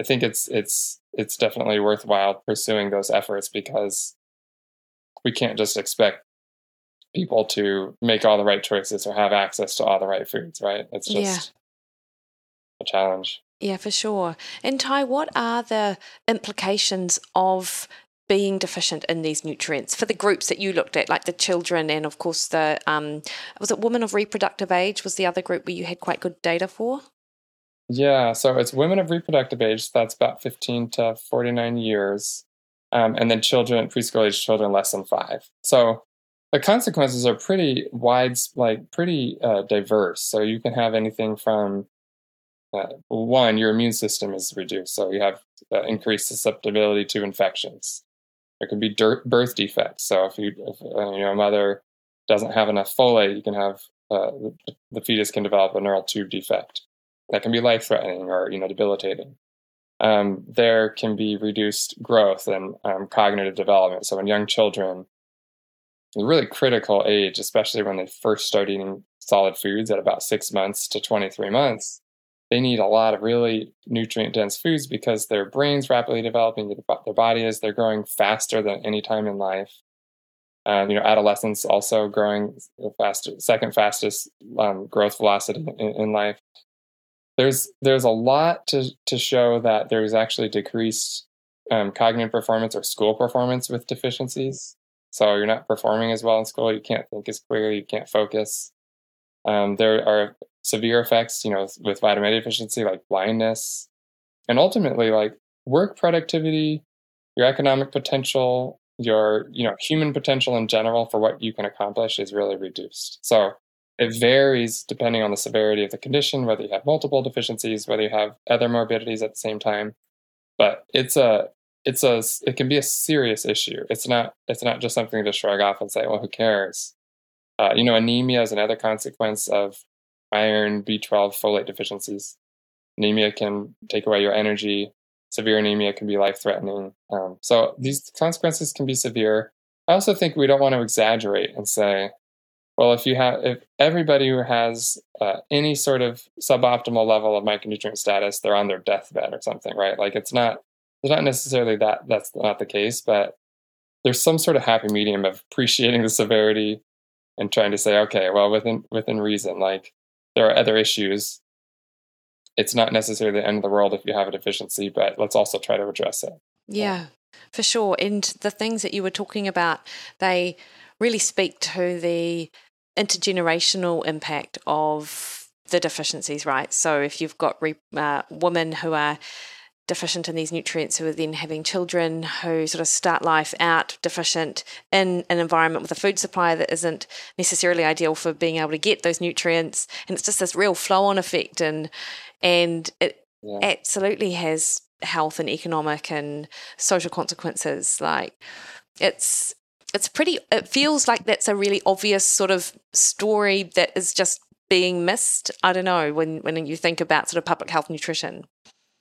I think it's it's it's definitely worthwhile pursuing those efforts because we can't just expect people to make all the right choices or have access to all the right foods, right? It's just yeah. a challenge. Yeah, for sure. And Ty, what are the implications of being deficient in these nutrients for the groups that you looked at, like the children and of course the um, was it women of reproductive age was the other group where you had quite good data for? Yeah, so it's women of reproductive age. That's about 15 to 49 years. Um, and then children, preschool age children less than five. So the consequences are pretty wide, like pretty uh, diverse. So you can have anything from uh, one, your immune system is reduced, so you have uh, increased susceptibility to infections. There could be dirt, birth defects. So if you, if, uh, you know, a mother doesn't have enough folate, you can have uh, the, the fetus can develop a neural tube defect that can be life threatening or you know debilitating. Um, there can be reduced growth and um, cognitive development. So in young children, a really critical age, especially when they first start eating solid foods at about six months to 23 months, they need a lot of really nutrient dense foods because their brain's rapidly developing, their body is, they're growing faster than any time in life. Um, you know, adolescents also growing faster, second fastest um, growth velocity in, in, life. There's there's a lot to to show that there's actually decreased um, cognitive performance or school performance with deficiencies. So you're not performing as well in school. You can't think as clearly. You can't focus. Um, there are severe effects, you know, with vitamin A deficiency, like blindness, and ultimately, like work productivity, your economic potential, your you know human potential in general for what you can accomplish is really reduced. So it varies depending on the severity of the condition, whether you have multiple deficiencies, whether you have other morbidities at the same time. But it's a it's a it can be a serious issue. It's not it's not just something to shrug off and say, well, who cares? Uh, you know, anemia is another consequence of iron, B12, folate deficiencies. Anemia can take away your energy. Severe anemia can be life threatening. Um, so these consequences can be severe. I also think we don't want to exaggerate and say, well, if you have, if everybody who has uh, any sort of suboptimal level of micronutrient status, they're on their deathbed or something, right? Like it's not, it's not necessarily that that's not the case, but there's some sort of happy medium of appreciating the severity and trying to say, okay, well, within within reason, like there are other issues. It's not necessarily the end of the world if you have a deficiency, but let's also try to address it. Yeah, for sure. And the things that you were talking about, they really speak to the intergenerational impact of the deficiencies, right? So if you've got re- uh, women who are deficient in these nutrients who are then having children who sort of start life out deficient in an environment with a food supply that isn't necessarily ideal for being able to get those nutrients and it's just this real flow on effect and and it yeah. absolutely has health and economic and social consequences like it's it's pretty it feels like that's a really obvious sort of story that is just being missed i don't know when when you think about sort of public health nutrition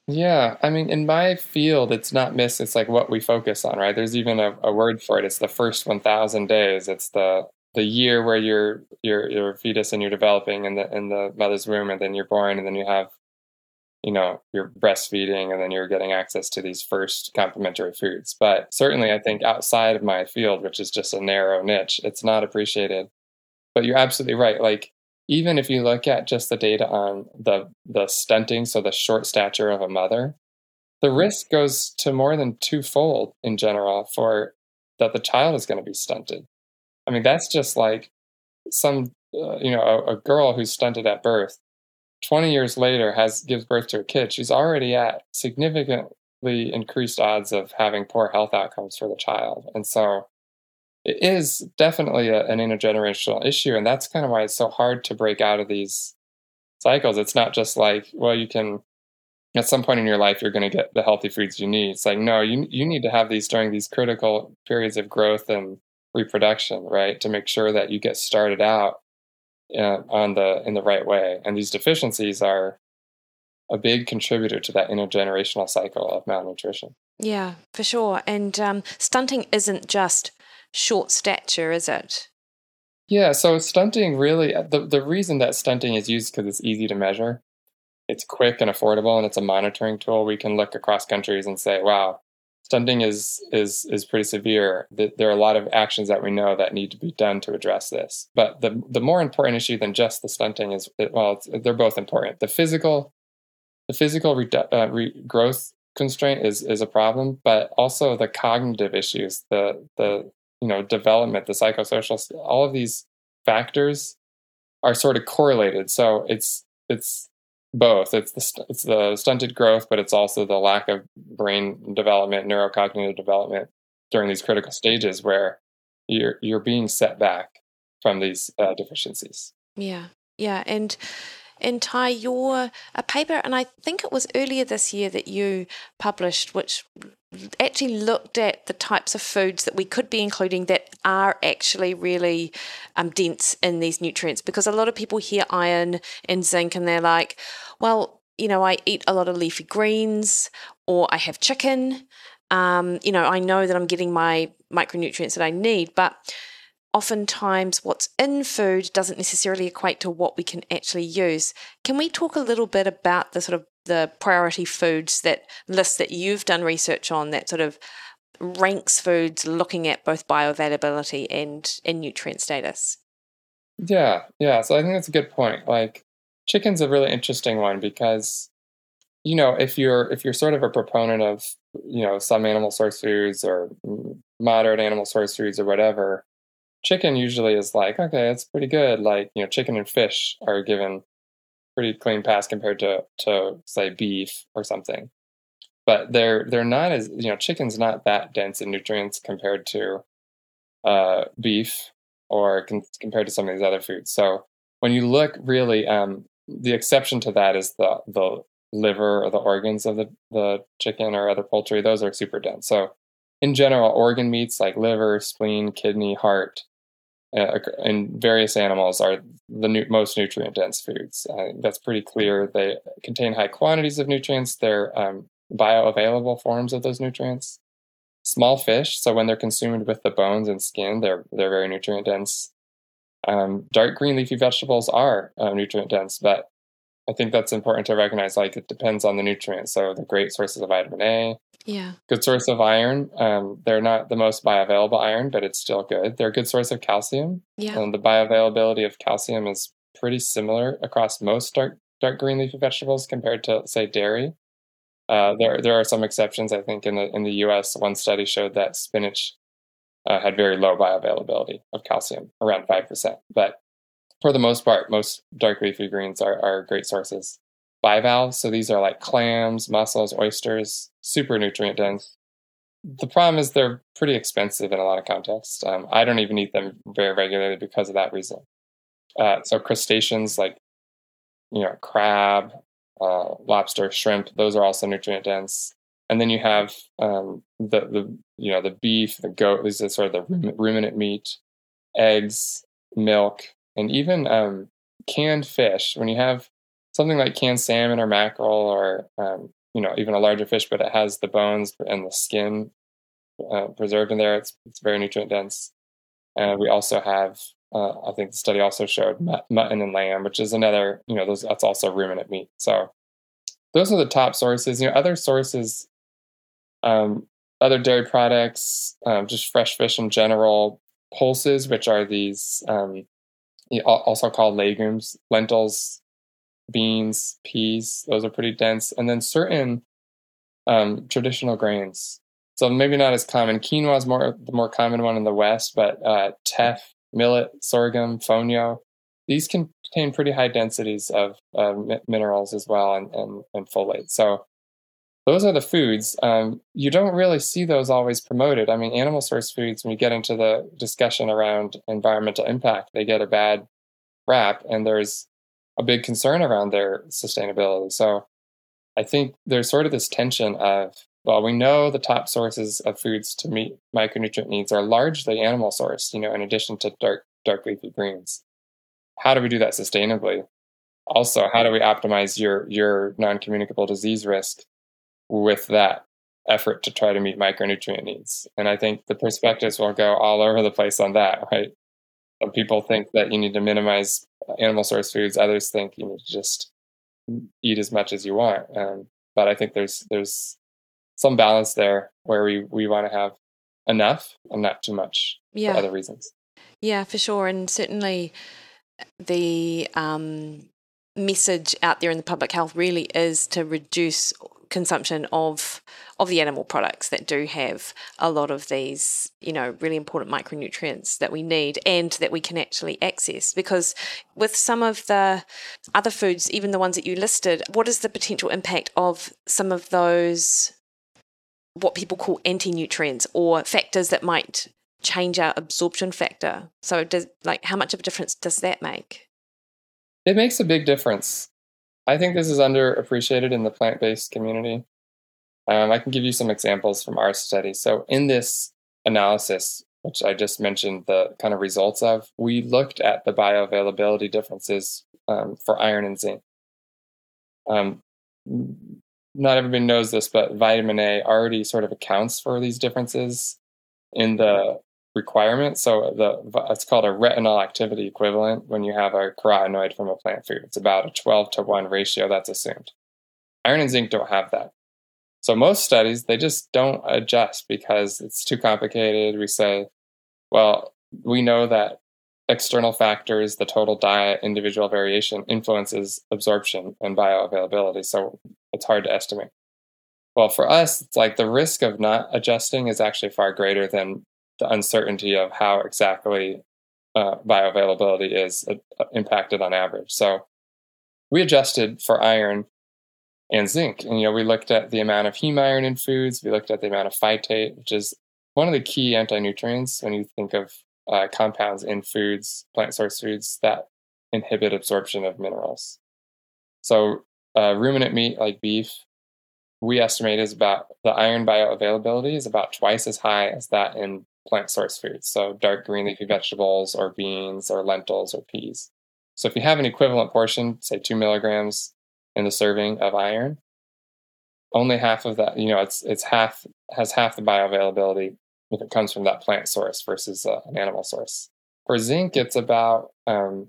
yeah, I mean, in my field, it's not missed It's like what we focus on, right? There's even a, a word for it. It's the first 1,000 days. It's the the year where you're you're fetus and you're developing in the in the mother's womb, and then you're born, and then you have, you know, you're breastfeeding, and then you're getting access to these first complementary foods. But certainly, I think outside of my field, which is just a narrow niche, it's not appreciated. But you're absolutely right. Like even if you look at just the data on the the stunting, so the short stature of a mother, the risk goes to more than twofold in general for that the child is going to be stunted. I mean, that's just like some uh, you know a, a girl who's stunted at birth. 20 years later has gives birth to a kid she's already at significantly increased odds of having poor health outcomes for the child and so it is definitely a, an intergenerational issue and that's kind of why it's so hard to break out of these cycles it's not just like well you can at some point in your life you're going to get the healthy foods you need. It's like no, you you need to have these during these critical periods of growth and reproduction, right? To make sure that you get started out uh, on the in the right way. And these deficiencies are a big contributor to that intergenerational cycle of malnutrition. Yeah, for sure. And um, stunting isn't just short stature, is it? Yeah, so stunting really, uh, the, the reason that stunting is used because it's easy to measure, it's quick and affordable, and it's a monitoring tool. We can look across countries and say, wow, stunting is is is pretty severe. There are a lot of actions that we know that need to be done to address this. But the the more important issue than just the stunting is well, they're both important. The physical the physical redu- uh, re- growth constraint is is a problem, but also the cognitive issues, the the you know development, the psychosocial, all of these factors are sort of correlated. So it's it's both. It's the it's the stunted growth, but it's also the lack of brain development, neurocognitive development during these critical stages where you're you're being set back from these uh, deficiencies. Yeah, yeah, and and Ty, your a paper, and I think it was earlier this year that you published, which actually looked at the types of foods that we could be including that are actually really um, dense in these nutrients. Because a lot of people hear iron and zinc, and they're like, well, you know, I eat a lot of leafy greens, or I have chicken. Um, you know, I know that I'm getting my micronutrients that I need, but oftentimes what's in food doesn't necessarily equate to what we can actually use. Can we talk a little bit about the sort of the priority foods that list that you've done research on that sort of ranks foods looking at both bioavailability and, and nutrient status? Yeah, yeah. So I think that's a good point. Like chicken's a really interesting one because you know if you're if you're sort of a proponent of you know some animal source foods or moderate animal source foods or whatever chicken usually is like, okay, it's pretty good. Like, you know, chicken and fish are given pretty clean pass compared to to say beef or something. But they're they're not as you know, chicken's not that dense in nutrients compared to uh, beef or con- compared to some of these other foods. So when you look really, um, the exception to that is the the liver or the organs of the, the chicken or other poultry. Those are super dense. So in general, organ meats like liver, spleen, kidney, heart, uh, and various animals are the nu- most nutrient dense foods. Uh, that's pretty clear. They contain high quantities of nutrients. They're um, bioavailable forms of those nutrients. Small fish, so when they're consumed with the bones and skin, they're they're very nutrient dense. Um, dark green leafy vegetables are uh, nutrient dense, but I think that's important to recognize. Like it depends on the nutrients. So the great sources of vitamin A, yeah, good source of iron. Um, they're not the most bioavailable iron, but it's still good. They're a good source of calcium. Yeah, and the bioavailability of calcium is pretty similar across most dark dark green leafy vegetables compared to say dairy. Uh, there there are some exceptions. I think in the in the U.S. one study showed that spinach uh, had very low bioavailability of calcium, around five percent. But for the most part, most dark leafy greens are, are great sources. Bivalves, so these are like clams, mussels, oysters, super nutrient dense. The problem is they're pretty expensive in a lot of contexts. Um, I don't even eat them very regularly because of that reason. Uh, so crustaceans like you know crab, uh, lobster, shrimp, those are also nutrient dense. And then you have um, the the you know the beef, the goat. These are sort of the ruminant meat, eggs, milk, and even um, canned fish. When you have something like canned salmon or mackerel, or um, you know even a larger fish, but it has the bones and the skin uh, preserved in there, it's it's very nutrient dense. And we also have, uh, I think the study also showed mutton and lamb, which is another, you know, those that's also ruminant meat. So those are the top sources. You know, other sources, um, other dairy products, um, just fresh fish in general, pulses, which are these um, also called legumes, lentils, beans, peas. Those are pretty dense. And then certain um, traditional grains. So maybe not as common. Quinoa is more the more common one in the West, but uh, teff, millet, sorghum, fonio. These contain pretty high densities of uh, minerals as well and, and, and folate. So those are the foods. Um, you don't really see those always promoted. I mean, animal source foods, when you get into the discussion around environmental impact, they get a bad rap, and there's a big concern around their sustainability. So I think there's sort of this tension of, well, we know the top sources of foods to meet micronutrient needs are largely animal sourced, you know, in addition to dark, dark leafy greens. How do we do that sustainably? Also, how do we optimize your, your non communicable disease risk with that effort to try to meet micronutrient needs? And I think the perspectives will go all over the place on that, right? Some people think that you need to minimize animal source foods, others think you need to just eat as much as you want. Um, but I think there's there's some balance there where we we want to have enough and not too much yeah. for other reasons. Yeah, for sure, and certainly the um, message out there in the public health really is to reduce consumption of of the animal products that do have a lot of these, you know, really important micronutrients that we need and that we can actually access. Because with some of the other foods, even the ones that you listed, what is the potential impact of some of those what people call anti-nutrients or factors that might change our absorption factor? So does like how much of a difference does that make? It makes a big difference. I think this is underappreciated in the plant based community. Um, I can give you some examples from our study. So, in this analysis, which I just mentioned the kind of results of, we looked at the bioavailability differences um, for iron and zinc. Um, not everybody knows this, but vitamin A already sort of accounts for these differences in the requirement. So the it's called a retinol activity equivalent when you have a carotenoid from a plant food. It's about a 12 to 1 ratio that's assumed. Iron and zinc don't have that. So most studies they just don't adjust because it's too complicated. We say, well, we know that external factors, the total diet, individual variation influences absorption and bioavailability. So it's hard to estimate. Well, for us, it's like the risk of not adjusting is actually far greater than the uncertainty of how exactly uh, bioavailability is uh, impacted on average. So we adjusted for iron and zinc. And, you know, we looked at the amount of heme iron in foods. We looked at the amount of phytate, which is one of the key anti-nutrients when you think of uh, compounds in foods, plant source foods that inhibit absorption of minerals. So uh, ruminant meat like beef, we estimate is about the iron bioavailability is about twice as high as that in plant source foods, so dark green leafy vegetables or beans or lentils or peas. So if you have an equivalent portion, say two milligrams in the serving of iron, only half of that, you know, it's it's half has half the bioavailability if it comes from that plant source versus uh, an animal source. For zinc, it's about um,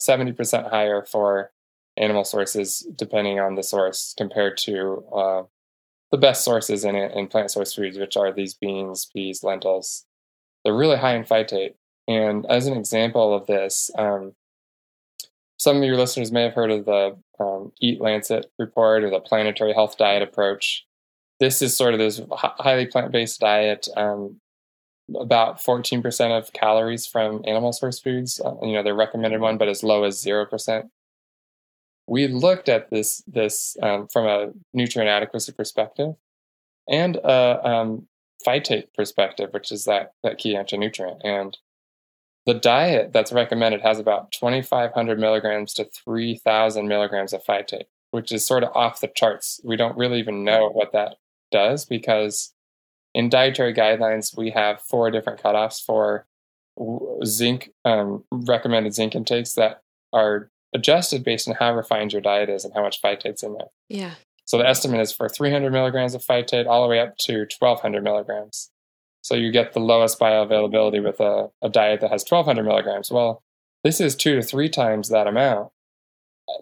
70% higher for animal sources, depending on the source, compared to uh, the best sources in it in plant source foods, which are these beans, peas, lentils, they're really high in phytate. And as an example of this, um, some of your listeners may have heard of the um, Eat Lancet report or the planetary health diet approach. This is sort of this highly plant based diet, um, about 14% of calories from animal source foods. Uh, you know, the recommended one, but as low as 0%. We looked at this, this um, from a nutrient adequacy perspective and a um, phytate perspective, which is that, that key antinutrient. And the diet that's recommended has about 2,500 milligrams to 3,000 milligrams of phytate, which is sort of off the charts. We don't really even know what that does because in dietary guidelines, we have four different cutoffs for zinc, um, recommended zinc intakes that are adjusted based on how refined your diet is and how much phytate's in there. Yeah. So the estimate is for 300 milligrams of phytate all the way up to 1200 milligrams. So you get the lowest bioavailability with a, a diet that has 1200 milligrams. Well, this is two to three times that amount.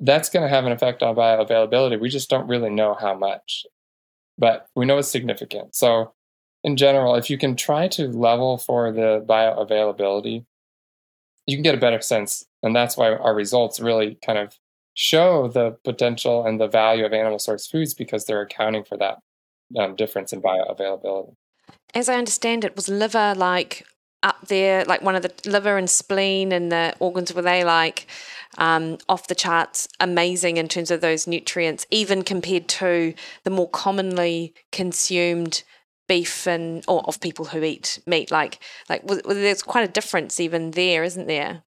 That's going to have an effect on bioavailability. We just don't really know how much, but we know it's significant. So, in general, if you can try to level for the bioavailability, you can get a better sense. And that's why our results really kind of show the potential and the value of animal source foods because they're accounting for that um, difference in bioavailability. As I understand it, was liver like up there, like one of the liver and spleen and the organs were they like um, off the charts, amazing in terms of those nutrients, even compared to the more commonly consumed beef and or of people who eat meat. Like like well, there's quite a difference even there, isn't there?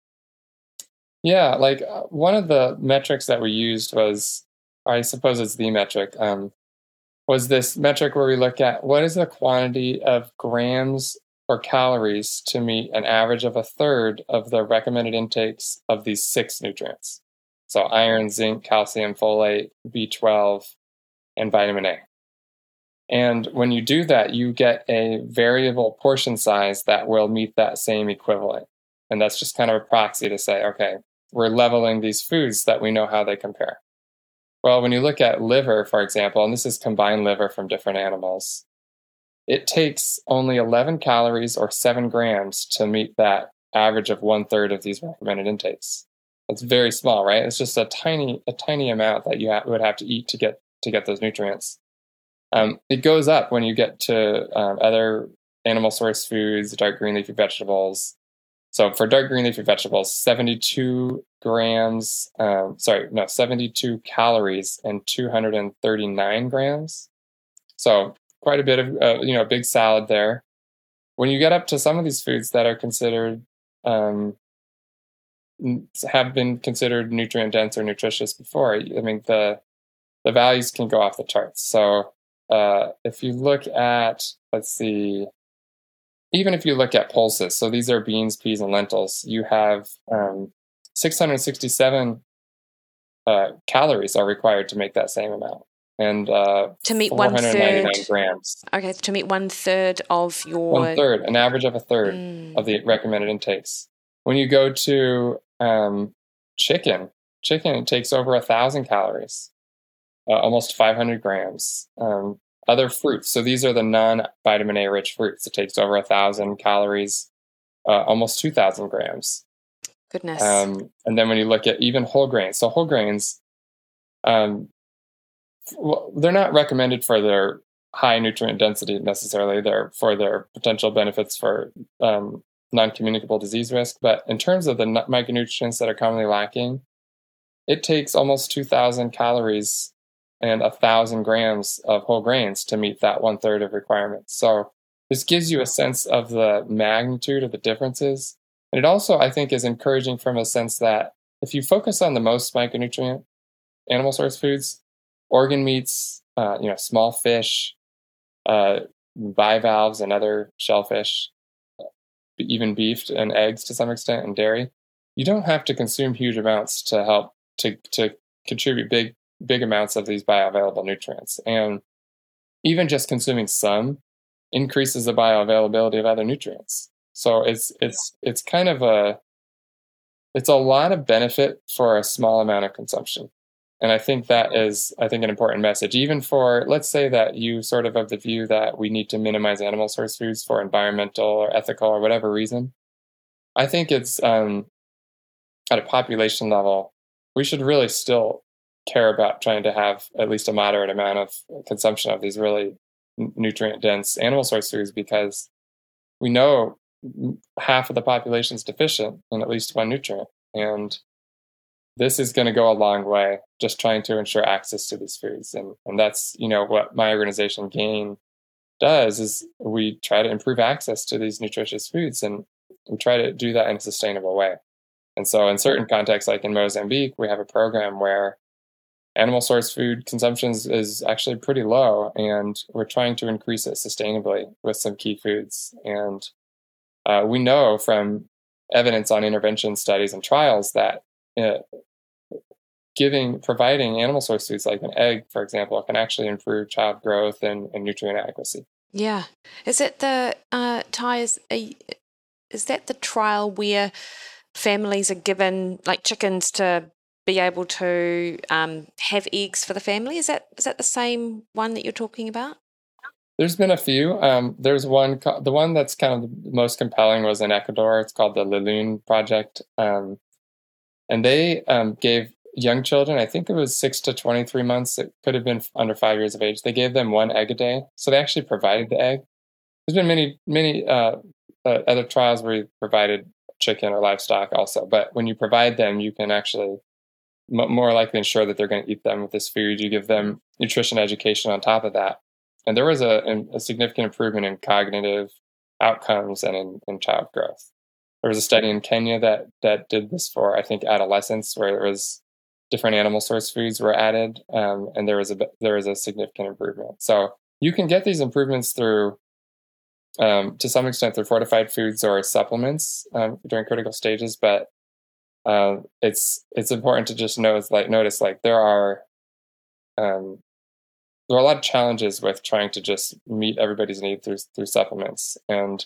Yeah, like uh, one of the metrics that we used was I suppose it's the metric, um, was this metric where we look at what is the quantity of grams or calories to meet an average of a third of the recommended intakes of these six nutrients. So iron, zinc, calcium, folate, B12, and vitamin A. And when you do that, you get a variable portion size that will meet that same equivalent. And that's just kind of a proxy to say, okay, we're leveling these foods that we know how they compare. Well, when you look at liver, for example, and this is combined liver from different animals, it takes only 11 calories or 7 grams to meet that average of one third of these recommended intakes. It's very small, right? It's just a tiny, a tiny amount that you ha- would have to eat to get to get those nutrients. Um, it goes up when you get to um, other animal source foods, dark green leafy vegetables. So for dark green leafy vegetables, 72 grams, um, sorry, no, 72 calories and 239 grams. So quite a bit of, uh, you know, a big salad there. When you get up to some of these foods that are considered, um, have been considered nutrient dense or nutritious before, I mean, the, the values can go off the charts. So uh, if you look at, let's see, even if you look at pulses, so these are beans, peas, and lentils, you have um, 667 uh, calories are required to make that same amount. And uh, to meet one third grams. Okay, to meet one third of your one third, an average of a third mm. of the recommended intakes. When you go to um, chicken, chicken takes over a thousand calories uh, almost 500 grams. Um, other fruits. So these are the non vitamin A rich fruits. It takes over a thousand calories, uh, almost 2,000 grams. Goodness. Um, and then when you look at even whole grains, so whole grains, um, well, they're not recommended for their high nutrient density necessarily. They're for their potential benefits for um, non communicable disease risk. But in terms of the micronutrients that are commonly lacking, it takes almost 2,000 calories and a thousand grams of whole grains to meet that one third of requirements. So this gives you a sense of the magnitude of the differences. And it also, I think, is encouraging from a sense that if you focus on the most micronutrient animal source foods, organ meats, uh, you know, small fish, uh, bivalves and other shellfish, even beef and eggs to some extent, and dairy, you don't have to consume huge amounts to help to to contribute big big amounts of these bioavailable nutrients. And even just consuming some increases the bioavailability of other nutrients. So it's it's it's kind of a it's a lot of benefit for a small amount of consumption. And I think that is, I think, an important message, even for, let's say that you sort of have the view that we need to minimize animal source foods for environmental or ethical or whatever reason. I think it's um, at a population level, we should really still care about trying to have at least a moderate amount of consumption of these really nutrient dense animal source foods because we know half of the population is deficient in at least one nutrient. And this is going to go a long way just trying to ensure access to these foods. And, and that's, you know, what my organization GAIN does is we try to improve access to these nutritious foods and we try to do that in a sustainable way. And so in certain contexts, like in Mozambique, we have a program where animal source food consumption is actually pretty low, and we're trying to increase it sustainably with some key foods. And uh, we know from evidence on intervention studies and trials that uh, giving providing animal source foods like an egg, for example, can actually improve child growth and, and nutrient adequacy. Yeah, is it the uh? Is that the trial where families are given like chickens to be able to um, have eggs for the family. Is that is that the same one that you're talking about? There's been a few. Um, there's one. The one that's kind of the most compelling was in Ecuador. It's called the Lulun Project, um, and they um, gave young children. I think it was six to twenty-three months. It could have been under five years of age. They gave them one egg a day, so they actually provided the egg. There's been many, many uh, uh, other trials where you provided chicken or livestock also, but when you provide them, you can actually more likely ensure that they're going to eat them with this food. You give them nutrition education on top of that. And there was a, a significant improvement in cognitive outcomes and in, in, child growth. There was a study in Kenya that that did this for I think adolescents, where it was different animal source foods were added, um, and there was a there was a significant improvement. So you can get these improvements through, um, to some extent, through fortified foods or supplements um, during critical stages. But uh, it's it's important to just notice like notice like there are um, there are a lot of challenges with trying to just meet everybody's need through through supplements. And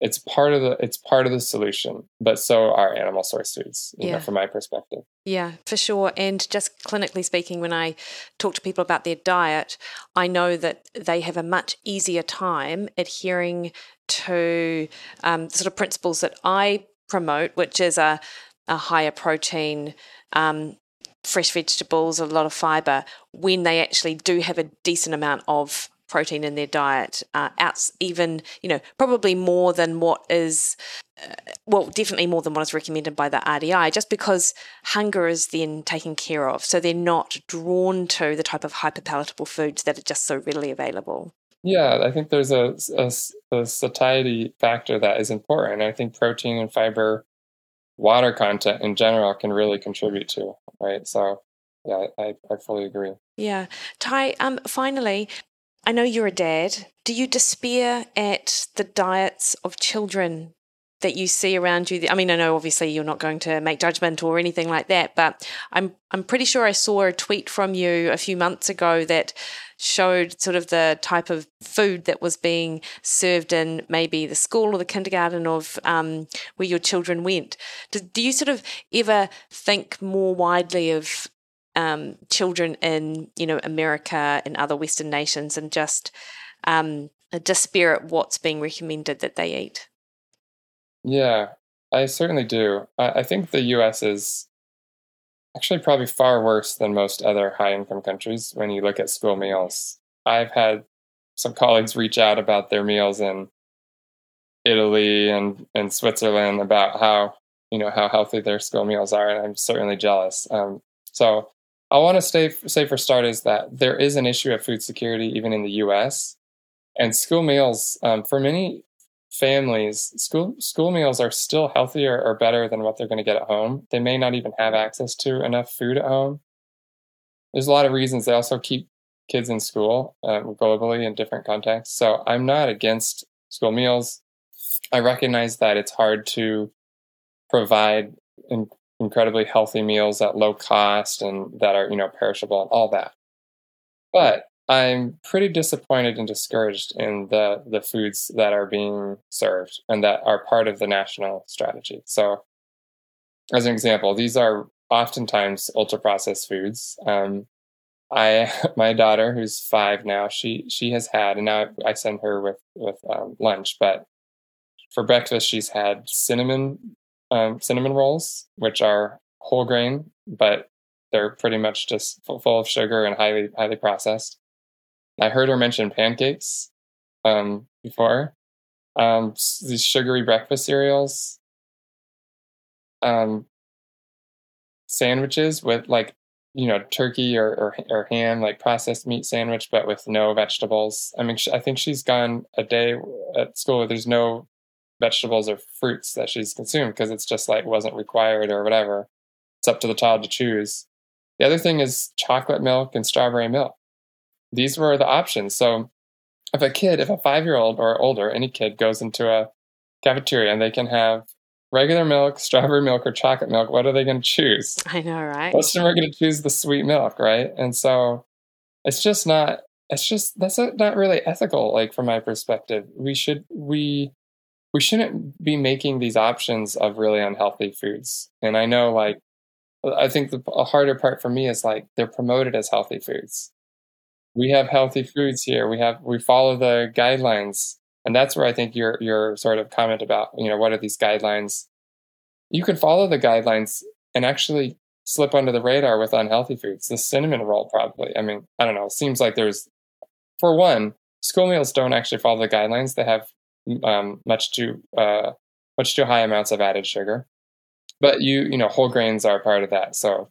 it's part of the it's part of the solution but so are animal source foods yeah. Know, from my perspective. Yeah for sure. And just clinically speaking when i talk to people about their diet i know that they have a much easier time adhering to um, sort of principles that i promote which is a, a higher protein um, fresh vegetables a lot of fiber when they actually do have a decent amount of protein in their diet, uh, out even you know probably more than what is. Uh, well, definitely more than what is recommended by the RDI, just because hunger is then taken care of. So they're not drawn to the type of hyperpalatable foods that are just so readily available. Yeah, I think there's a, a, a satiety factor that is important. I think protein and fiber, water content in general can really contribute to, right? So, yeah, I, I fully agree. Yeah. Ty, um, finally, I know you're a dad. Do you despair at the diets of children that you see around you? I mean, I know obviously you're not going to make judgment or anything like that, but I'm I'm pretty sure I saw a tweet from you a few months ago that showed sort of the type of food that was being served in maybe the school or the kindergarten of um, where your children went. Do, do you sort of ever think more widely of um, children in you know America and other Western nations and just um, despair at what's being recommended that they eat. Yeah, I certainly do. I, I think the U.S. is actually probably far worse than most other high-income countries when you look at school meals. I've had some colleagues reach out about their meals in Italy and, and Switzerland about how you know how healthy their school meals are, and I'm certainly jealous. Um, so I want to stay, say for starters that there is an issue of food security even in the U.S. And school meals, um, for many families, school school meals are still healthier or better than what they're going to get at home. They may not even have access to enough food at home. There's a lot of reasons. They also keep kids in school um, globally in different contexts. So I'm not against school meals. I recognize that it's hard to provide in incredibly healthy meals at low cost and that are, you know, perishable and all that. But I'm pretty disappointed and discouraged in the the foods that are being served and that are part of the national strategy. So, as an example, these are oftentimes ultra processed foods. Um, I my daughter, who's five now, she she has had, and now I send her with with um, lunch, but for breakfast she's had cinnamon um, cinnamon rolls, which are whole grain, but they're pretty much just full, full of sugar and highly highly processed. I heard her mention pancakes um, before. Um, these sugary breakfast cereals, um, sandwiches with like you know turkey or, or, or ham, like processed meat sandwich, but with no vegetables. I mean, I think she's gone a day at school where there's no vegetables or fruits that she's consumed because it's just like wasn't required or whatever. It's up to the child to choose. The other thing is chocolate milk and strawberry milk. These were the options. So if a kid, if a five year old or older, any kid goes into a cafeteria and they can have regular milk, strawberry milk, or chocolate milk, what are they going to choose? I know, right? Most of them are going to choose the sweet milk, right? And so it's just not, it's just, that's not really ethical, like from my perspective. We should, we, we shouldn't be making these options of really unhealthy foods. And I know, like, I think the harder part for me is like they're promoted as healthy foods. We have healthy foods here. We have we follow the guidelines, and that's where I think your your sort of comment about you know what are these guidelines? You can follow the guidelines and actually slip under the radar with unhealthy foods. The cinnamon roll, probably. I mean, I don't know. Seems like there's, for one, school meals don't actually follow the guidelines. They have um, much too uh, much too high amounts of added sugar. But you you know whole grains are part of that, so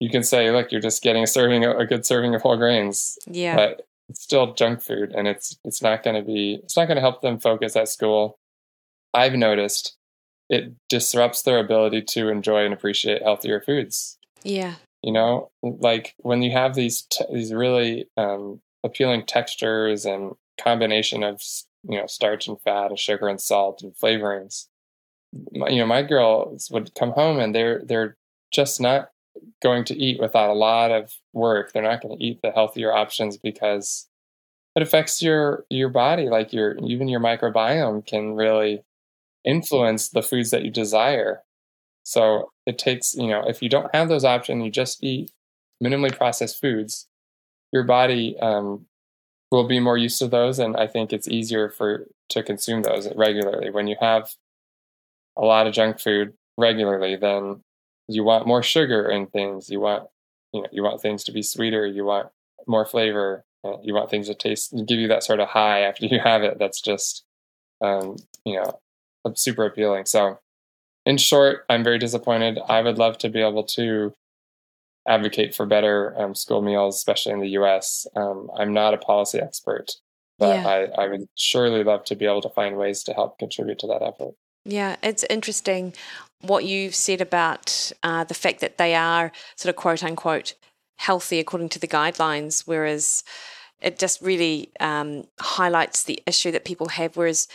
you can say, look, you're just getting a serving a good serving of whole grains. Yeah. But it's still junk food, and it's it's not going to be it's not going to help them focus at school. I've noticed it disrupts their ability to enjoy and appreciate healthier foods. Yeah. You know, like when you have these t- these really um, appealing textures and combination of you know starch and fat and sugar and salt and flavorings. My, you know, my girls would come home and they're they're just not going to eat without a lot of work. They're not going to eat the healthier options because it affects your your body. Like your even your microbiome can really influence the foods that you desire. So it takes you know if you don't have those options, you just eat minimally processed foods. Your body um, will be more used to those, and I think it's easier for to consume those regularly. When you have a lot of junk food regularly, then you want more sugar in things. You want you know you want things to be sweeter. You want more flavor. Uh, you want things to taste give you that sort of high after you have it. That's just um, you know super appealing. So in short, I'm very disappointed. I would love to be able to advocate for better um, school meals, especially in the U.S. Um, I'm not a policy expert, but yeah. I, I would surely love to be able to find ways to help contribute to that effort. Yeah, it's interesting what you've said about uh, the fact that they are sort of quote unquote healthy according to the guidelines, whereas it just really um, highlights the issue that people have. Whereas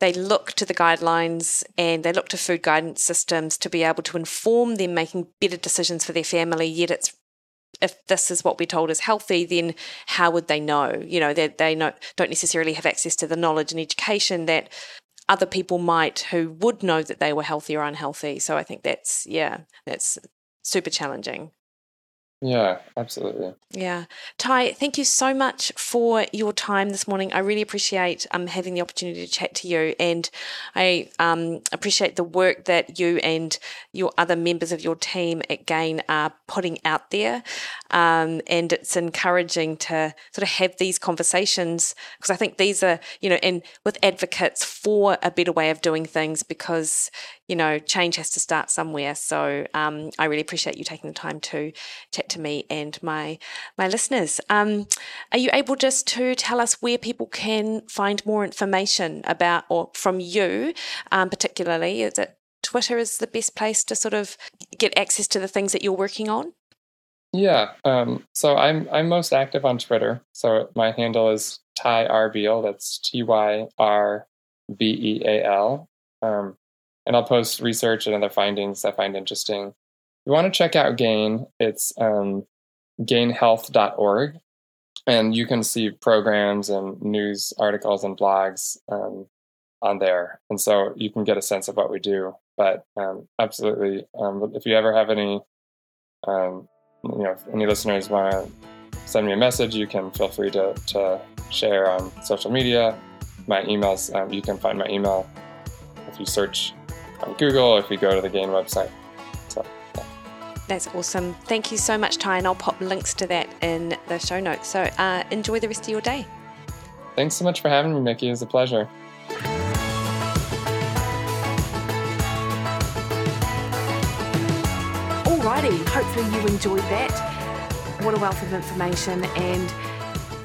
they look to the guidelines and they look to food guidance systems to be able to inform them making better decisions for their family, yet it's if this is what we're told is healthy, then how would they know? You know, they, they know, don't necessarily have access to the knowledge and education that other people might who would know that they were healthy or unhealthy. So I think that's, yeah, that's super challenging. Yeah, absolutely. Yeah. Ty, thank you so much for your time this morning. I really appreciate um, having the opportunity to chat to you. And I um, appreciate the work that you and your other members of your team at GAIN are putting out there. Um, and it's encouraging to sort of have these conversations because I think these are, you know, and with advocates for a better way of doing things because, you know, change has to start somewhere. So um, I really appreciate you taking the time to chat to me and my my listeners. Um, are you able just to tell us where people can find more information about or from you, um, particularly? Is it Twitter is the best place to sort of get access to the things that you're working on? Yeah. Um, so I'm I'm most active on Twitter. So my handle is Ty R Beal. That's T Y R B E A L. Um, and I'll post research and other findings I find interesting. If you want to check out GAIN, it's um, gainhealth.org. And you can see programs and news articles and blogs um, on there. And so you can get a sense of what we do. But um, absolutely, um, if you ever have any, um, you know, any listeners want to send me a message, you can feel free to, to share on social media. My emails, um, you can find my email if you search on Google or if you go to the GAIN website. So, yeah. That's awesome. Thank you so much, Ty, and I'll pop links to that in the show notes. So uh, enjoy the rest of your day. Thanks so much for having me, Mikki. It was a pleasure. Alrighty, hopefully you enjoyed that. What a wealth of information, and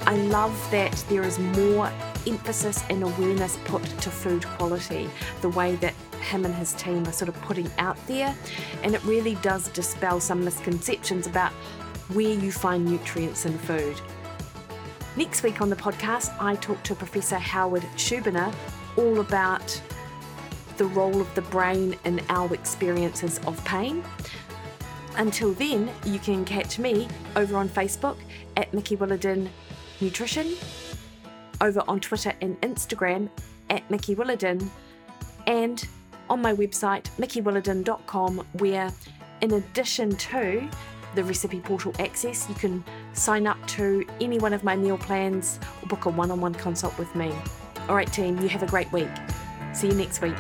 I love that there is more emphasis and awareness put to food quality, the way that him and his team are sort of putting out there. And it really does dispel some misconceptions about where you find nutrients in food. Next week on the podcast, I talk to Professor Howard Schubiner all about the role of the brain in our experiences of pain. Until then, you can catch me over on Facebook at Mikki Williden Nutrition, over on Twitter and Instagram at Mikki Williden, and on my website, mikkiwilliden.com, where in addition to the recipe portal access, you can sign up to any one of my meal plans or book a one on one consult with me. All right, team, you have a great week. See you next week.